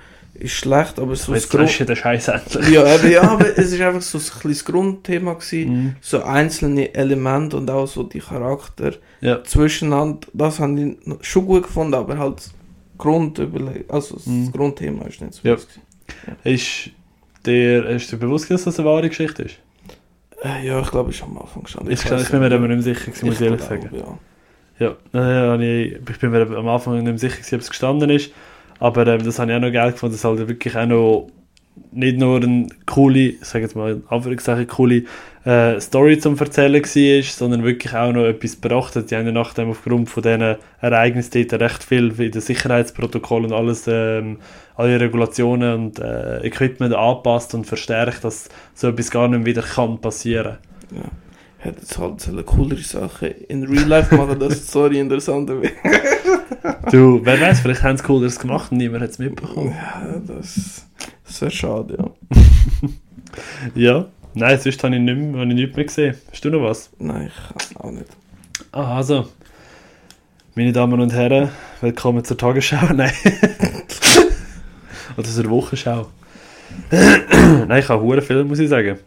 ist schlecht, aber so das Jetzt Grund. lösche den Scheiß endlich. Ja, eben, ja, aber es ist einfach so ein kleines Grundthema gewesen. Mhm. so einzelne Elemente und auch so die Charakter Ja. zwischeneinander, das habe ich schon gut gefunden, aber halt das Grundüberle also das Mhm. Grundthema ist nicht so Ja. gewesen. Ist dir, ist dir bewusst, dass das eine wahre Geschichte ist? Äh, ja, ich glaube, ich am Anfang gestanden. Ist ich, ich bin mir aber nicht mehr sicher, gewesen, muss ich ehrlich sagen. Ja. Ja, äh, ich, ich bin mir am Anfang nicht sicher, ob es gestanden ist. Aber ähm, das habe ich auch noch geil gefunden, dass halt wirklich auch noch nicht nur eine coole, ich sage jetzt mal in Anführungszeichen, coole äh, Story zum Erzählen war, sondern wirklich auch noch etwas gebracht hat. Die haben ja nachdem aufgrund von diesen Ereignissen dort recht viel wie das Sicherheitsprotokoll und alles, ähm, alle Regulationen und äh, Equipment angepasst und verstärkt, dass so etwas gar nicht wieder kann passieren. ja. Hätte jetzt halt so eine coolere Sache in Real Life machen, die Story interessanter wird. Du, wer weiß, vielleicht haben sie Cooleres gemacht und niemand hat es mitbekommen. Ja, das, das wäre schade, ja. Ja, nein, sonst habe ich, nicht mehr, habe ich nichts mehr gesehen. Hast du noch was? Nein, ich auch nicht. Ah, also. Meine Damen und Herren, willkommen zur Tagesschau. Nein. Oder zur Wochenschau. Nein, ich habe hure viel, muss ich sagen.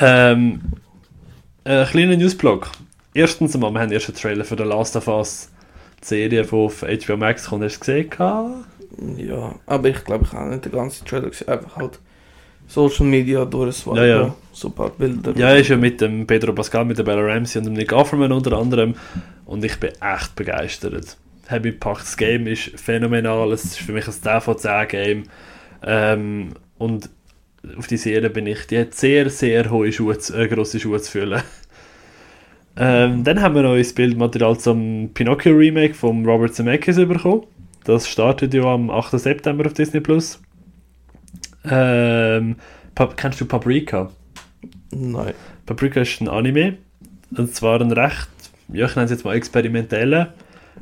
Ähm, ein kleiner Newsblog. Erstens einmal, wir haben erst einen Trailer für The Last of Us die Serie, die auf HBO Max kommt. Hast du es gesehen? Ja, aber ich glaube, ich habe nicht den ganzen Trailer gesehen. Einfach halt Social Media durchswipen. Ja, ja. So ein paar Bilder. Ja, ist ja mit dem Pedro Pascal, mit der Bella Ramsey und dem Nick Offerman unter anderem. Und ich bin echt begeistert. Mich gepackt. Das Game ist phänomenal. Es ist für mich ein 10 von 10 Game. Ähm, und auf die Serie bin ich, die hat sehr, sehr hohe Schuhe, äh, grosse Schuhe zu füllen. Ähm, dann haben wir neues Bildmaterial zum Pinocchio Remake von Robert Zemeckis bekommen. Das startet ja am 8. September auf Disney Plus. Ähm, kennst du Paprika? Nein. Paprika ist ein Anime. Und zwar ein recht, ja, ich nenne es jetzt mal experimentellen.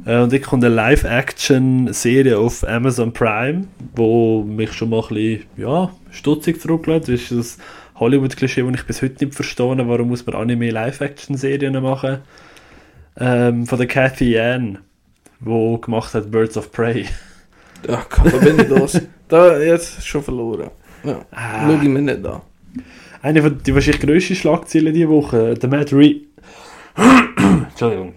Äh, und ich kommt eine Live-Action-Serie auf Amazon Prime, wo mich schon mal ein bisschen, ja, stutzig zurücklässt. Das ist das Hollywood-Klischee, das ich bis heute nicht verstehe. Warum muss man Anime-Live-Action-Serien machen? Ähm, von der Cathy Yan, wo gemacht hat Birds of Prey. Ja, da bin ich los. Da, jetzt schon verloren. Ja. Ah. Schau ich mir nicht an. Eine von die wahrscheinlich grössten Schlagzeilen diese Woche, der Matt Reeves. Entschuldigung.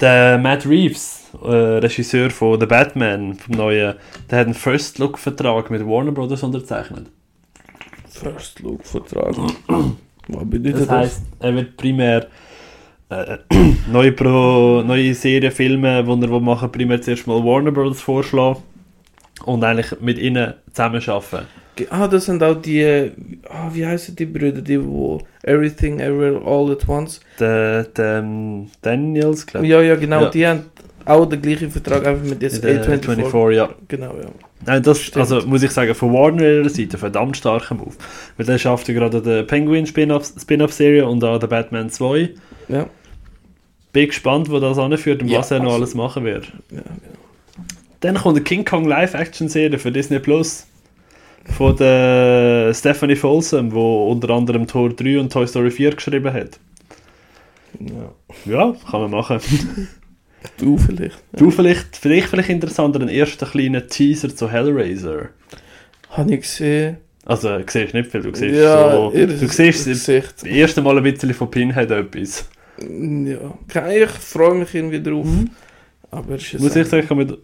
Der Matt Reeves, äh, Regisseur von The Batman, vom neuen, der hat einen First-Look-Vertrag mit Warner Brothers unterzeichnet. First Look Vertrag. Was bedeutet Das das? heisst, er wird primär äh, neue, Pro, neue Serien, Filme, die er will machen primär zuerst mal Warner Brothers vorschlagen und eigentlich mit ihnen zusammenarbeiten. Ah, das sind auch die, ah, wie heißen die Brüder, die wo Everything Everywhere All at Once. Der, der ähm, Daniels, glaube ich. Ja, ja, genau, Ja. die haben auch den gleichen Vertrag, einfach mit jetzt Der A24. 24, ja. Genau, ja. Nein, das Stimmt. also muss ich sagen, von Warner Seite verdammt starker Move. Weil der schafft ja gerade den Penguin Spin-off- Spin-off-Serie und auch den Batman 2. Ja, Bin gespannt, wo das anführt und Ja, was er noch alles machen wird. ja, ja. Dann kommt eine King Kong Live-Action-Serie für Disney Plus. Von der Stephanie Folsom, wo unter anderem Tor 3 und Toy Story 4 geschrieben hat. ja. Ja, kann man machen. Du vielleicht. Du vielleicht, für dich vielleicht interessanter, einen ersten kleinen Teaser zu Hellraiser. Habe ich gesehen. Also, du siehst nicht viel, du siehst ja, so, du siehst das erste Mal ein bisschen von Pinhead etwas. Ja, Ke- ich freue mich irgendwie drauf. Aber es ist Muss ich sagen, ich mit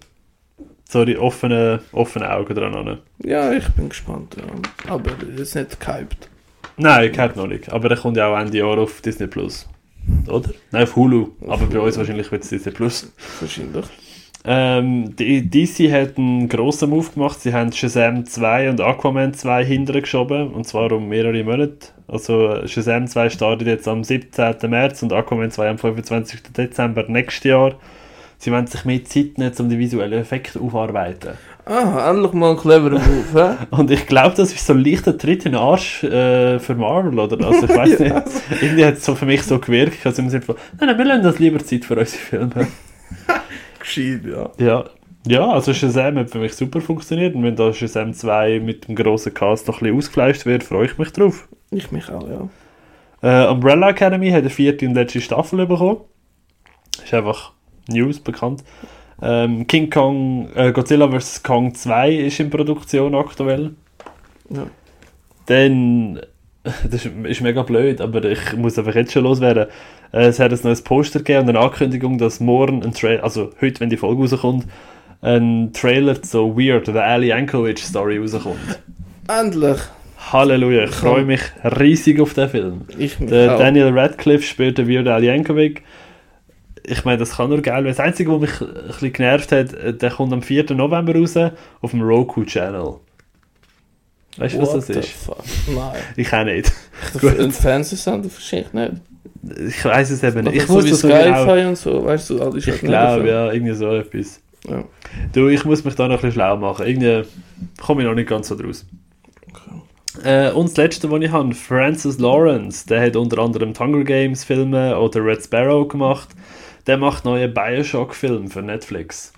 sorry, offenen, offenen Augen dran an. Ja, ich bin gespannt. Ja. Aber es ist nicht gehypt. Nein, kennt noch nicht. Aber der kommt ja auch Ende Jahr auf Disney Plus. Oder? Nein, auf Hulu. Auf aber bei Hulu. uns wahrscheinlich wird es Disney Plus. Wahrscheinlich. Ähm, die DC hat einen grossen Move gemacht. Sie haben Shazam 2 und Aquaman 2 hinterher geschoben. Und zwar um mehrere Monate. Also Shazam 2 startet jetzt am 17. März und Aquaman 2 am 25. Dezember nächstes Jahr. Sie wollen sich mehr Zeit nehmen, um die visuellen Effekte aufzuarbeiten. Ah, endlich mal ein cleverer Move? Und ich glaube, das ist so ein leichter Tritt in den Arsch äh, für Marvel, oder? Also ich weiß nicht. Irgendwie hat es so für mich so gewirkt, also im Sinne von, nein, nein, wir lassen das lieber Zeit für unsere Filme. Gescheit, ja. Ja. Ja, also Shazam hat für mich super funktioniert und wenn da Shazam 2 mit dem grossen Cast noch ein bisschen ausgefleischt wird, freue ich mich drauf. Ich mich auch, ja. Äh, Umbrella Academy hat eine vierte und letzte Staffel bekommen. Ist einfach News bekannt. Ähm, King Kong, äh, Godzilla vs. Kong 2 ist in Produktion aktuell. ja. Dann, das ist, ist mega blöd, aber ich muss einfach jetzt schon loswerden. Äh, es hat ein neues Poster gegeben und eine Ankündigung, dass morgen ein Trailer, also heute, wenn die Folge rauskommt, ein Trailer zu Weird, der Ali Yankovic Story rauskommt. Endlich. Halleluja, ich freue mich riesig auf den Film. Ich mich Der auch. Daniel Radcliffe spielt den Weird Al Yankovic. Ich meine, das kann nur geil werden. Das Einzige, was mich ein bisschen genervt hat, äh, der kommt am 4. November raus auf dem Roku Channel. Weißt du, was das ist? fuck? Nein. Ich auch nicht. Ein Fernsehsender verstehe ich nicht. Ich weiß es eben nicht. Ich so muss wie das. Sky-Fi und so, weißt du, all die Ich Scheiße glaube, ja, irgendwie so etwas. Ja. Du, ich muss mich da noch ein bisschen schlau machen. Irgendwie komme ich noch nicht ganz so draus. Äh, und das letzte, was ich habe, Francis Lawrence, der hat unter anderem Hunger Games Filme oder Red Sparrow gemacht. Der macht neue Bioshock-Filme für Netflix.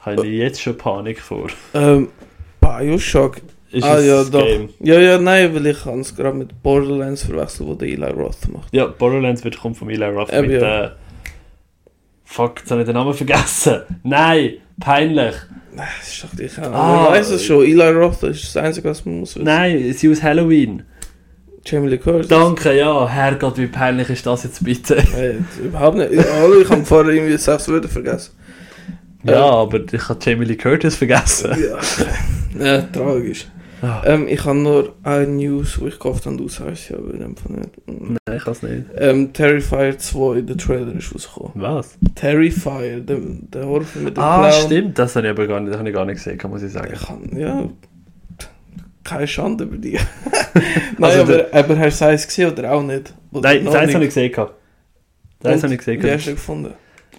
Habe ich jetzt schon Panik vor. Ähm, Bioshock. Ist ah ja, doch. Game? Ja, ja, nein, weil ich kann es gerade mit Borderlands verwechseln, wo der Eli Roth macht. Ja, Borderlands wird kommt von Eli Roth Eben, mit ja. äh, Fuck, jetzt habe ich den Namen vergessen. Nein, peinlich. Nein, das ist doch dich auch. Ah. Ah, weiß es schon, Eli Roth ist das Einzige, was man muss wissen. Nein, sie aus Halloween. Jamie Lee Curtis. Danke, ja. Herrgott, wie peinlich ist das jetzt bitte? Hey, überhaupt nicht. Hallo, ich habe vorher irgendwie sechs Wörter vergessen. Ja, aber ich habe Jamie Lee Curtis vergessen. Ja, ja tragisch. Ah. Ähm, ich habe nur eine News, wo ich gehofft habe, du sagst ja, aber in dem Fall nicht. Nein, ich kann es nicht. Ähm, Terrifier 2, der Trailer ist rausgekommen. Was? Terrifier, der, der Horrorfilm mit dem Ah, Clown. stimmt. Das habe ich aber gar nicht, das habe ich gar nicht gesehen, muss ich sagen. Ich kann, ja, keine Schande über dich. Nein, Also aber, aber hast du eins gesehen oder auch nicht? Oder Nein, das eins habe ich gesehen. gehabt. Das habe ich gesehen. Wie hast du ihn gefunden?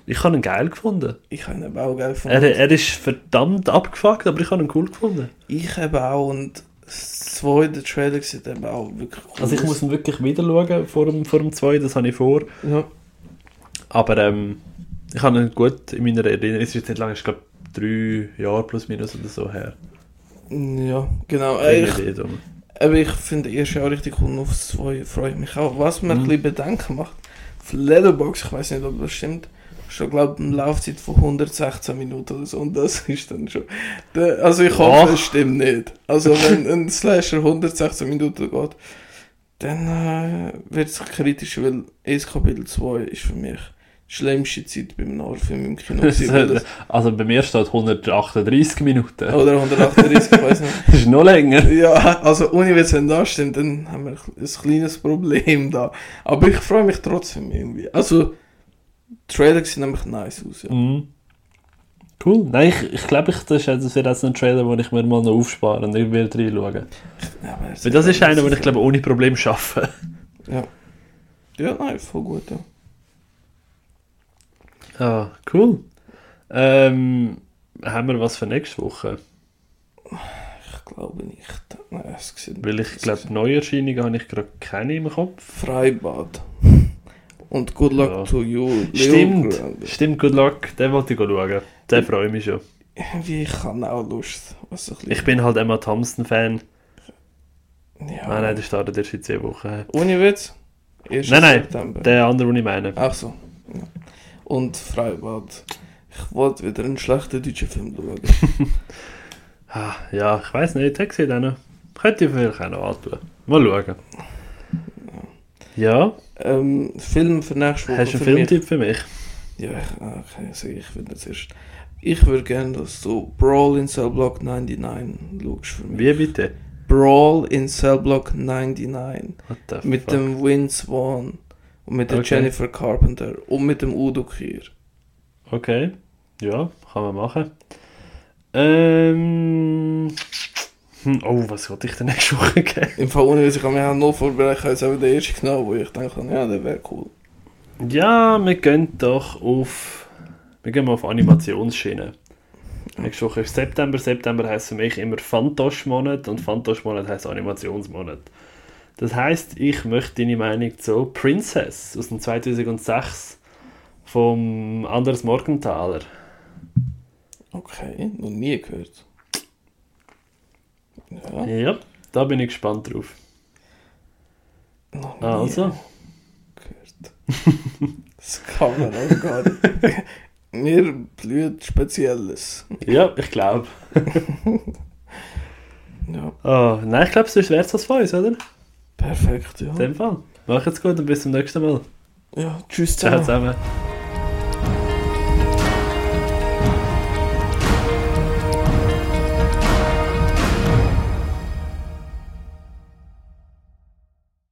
Ich habe ihn geil gefunden. Ich habe ihn eben auch geil gefunden. Er, er ist verdammt abgefuckt, aber ich habe ihn cool gefunden. Ich eben auch und das zweite Trailer sieht eben auch wirklich cool Also ich muss ihn wirklich wieder schauen vor dem, vor dem 2, das habe ich vor. Ja. Aber ähm, ich habe ihn gut in meiner Erinnerung. Es ist jetzt nicht lange, ich glaube drei Jahre plus minus oder so her. Ja, genau. Ich, drum. aber ich finde das erste auch richtig cool und aufs zwei freue ich mich auch. Was mir Mhm. ein bisschen Bedenken macht, auf Leatherbox, ich weiß nicht, ob das stimmt, ist glaube eine Laufzeit von 116 Minuten oder so und das ist dann schon... Der, also ich hoffe, es stimmt nicht. Also wenn ein Slasher 116 Minuten geht, dann äh, wird es kritisch, weil Ace Kapitel 2 ist für mich schlimmste Zeit beim Horrorfilm im Kino. gewesen, das- also bei mir steht 138 Minuten. Oder 138, ich weiß nicht. Das ist noch länger. Ja, also ohne wenn es dann da stimmt, dann haben wir ein kleines Problem da. Aber ich freue mich trotzdem irgendwie. Also, die Trailer sehen nämlich nice aus, ja. Mhm. Cool. Nein, ich, ich glaube, ich, das, ist, das wird jetzt ein Trailer, den ich mir mal noch aufspare und ich werde reinschauen. ja Weil das ist einer, den ich glaube ohne Problem schaffe. Ja. Ja, nein, voll gut, ja. Ah, cool. Ähm, haben wir was für nächste Woche? Ich glaube nicht. Nein, es sieht Weil ich glaube, Neuerscheinungen habe ich gerade keine im Kopf. Freibad. Und Good Luck Ja. to you, Leo Stimmt, Grande. stimmt, good luck. Den wollte ich schauen. Den freue ich mich schon. Irgendwie, ich habe auch Lust. Was bisschen- Ich bin halt Emma Thompson-Fan. Ja. Ah, nein, der startet erst in 10 Wochen. Ohne Witz? 1. Nein, nein, September. Der andere, den ich meine. Ach so. Ja. Und Freibad. Ich wollte wieder einen schlechten deutschen Film schauen. Ah, ja, ich weiß nicht, auch noch. Könnte ich vielleicht auch noch antun. Mal schauen. Ja, ähm, Film für nächste Woche. hast du einen für mich- Filmtipp für mich? Ja, ich, ah, okay, sag ich, ich will das erst. Ich würde gerne, dass du Brawl in Cell Block 99 schaust für mich. Wie bitte? Brawl in Cell Block 99. What the Mit fuck? dem Win Swan. Und mit der Okay. Jennifer Carpenter. Und mit dem Udo Kier. Okay, ja, kann man machen. Ähm. hm, Oh, was wollte ich denn nächste Woche geben? Im Fall ohne, ich mich auch noch vorbereitet habe, jetzt eben den ersten genommen, wo ich denke, ja, der wäre cool. Ja, wir gehen doch auf. Wir gehen mal auf Animationsschiene. Nächste Woche ist September. September heisst für mich immer Fantosch-Monat und Fantosch-Monat heisst Animationsmonat. Das heißt, ich möchte deine Meinung zu Princess aus dem 2006 vom Anders Morgenthaler. Okay, noch nie gehört. Ja, Ja, da bin ich gespannt drauf. noch nie Also, gehört. Das kann man auch gar nicht. Mir blüht Spezielles. ja, ich glaube. Ja, Oh, nein, ich glaube, sonst wäre es was von uns, oder? Perfekt, ja. In dem Fall. Macht's gut und bis zum nächsten Mal. Ja, tschüss Ciao zusammen. zusammen.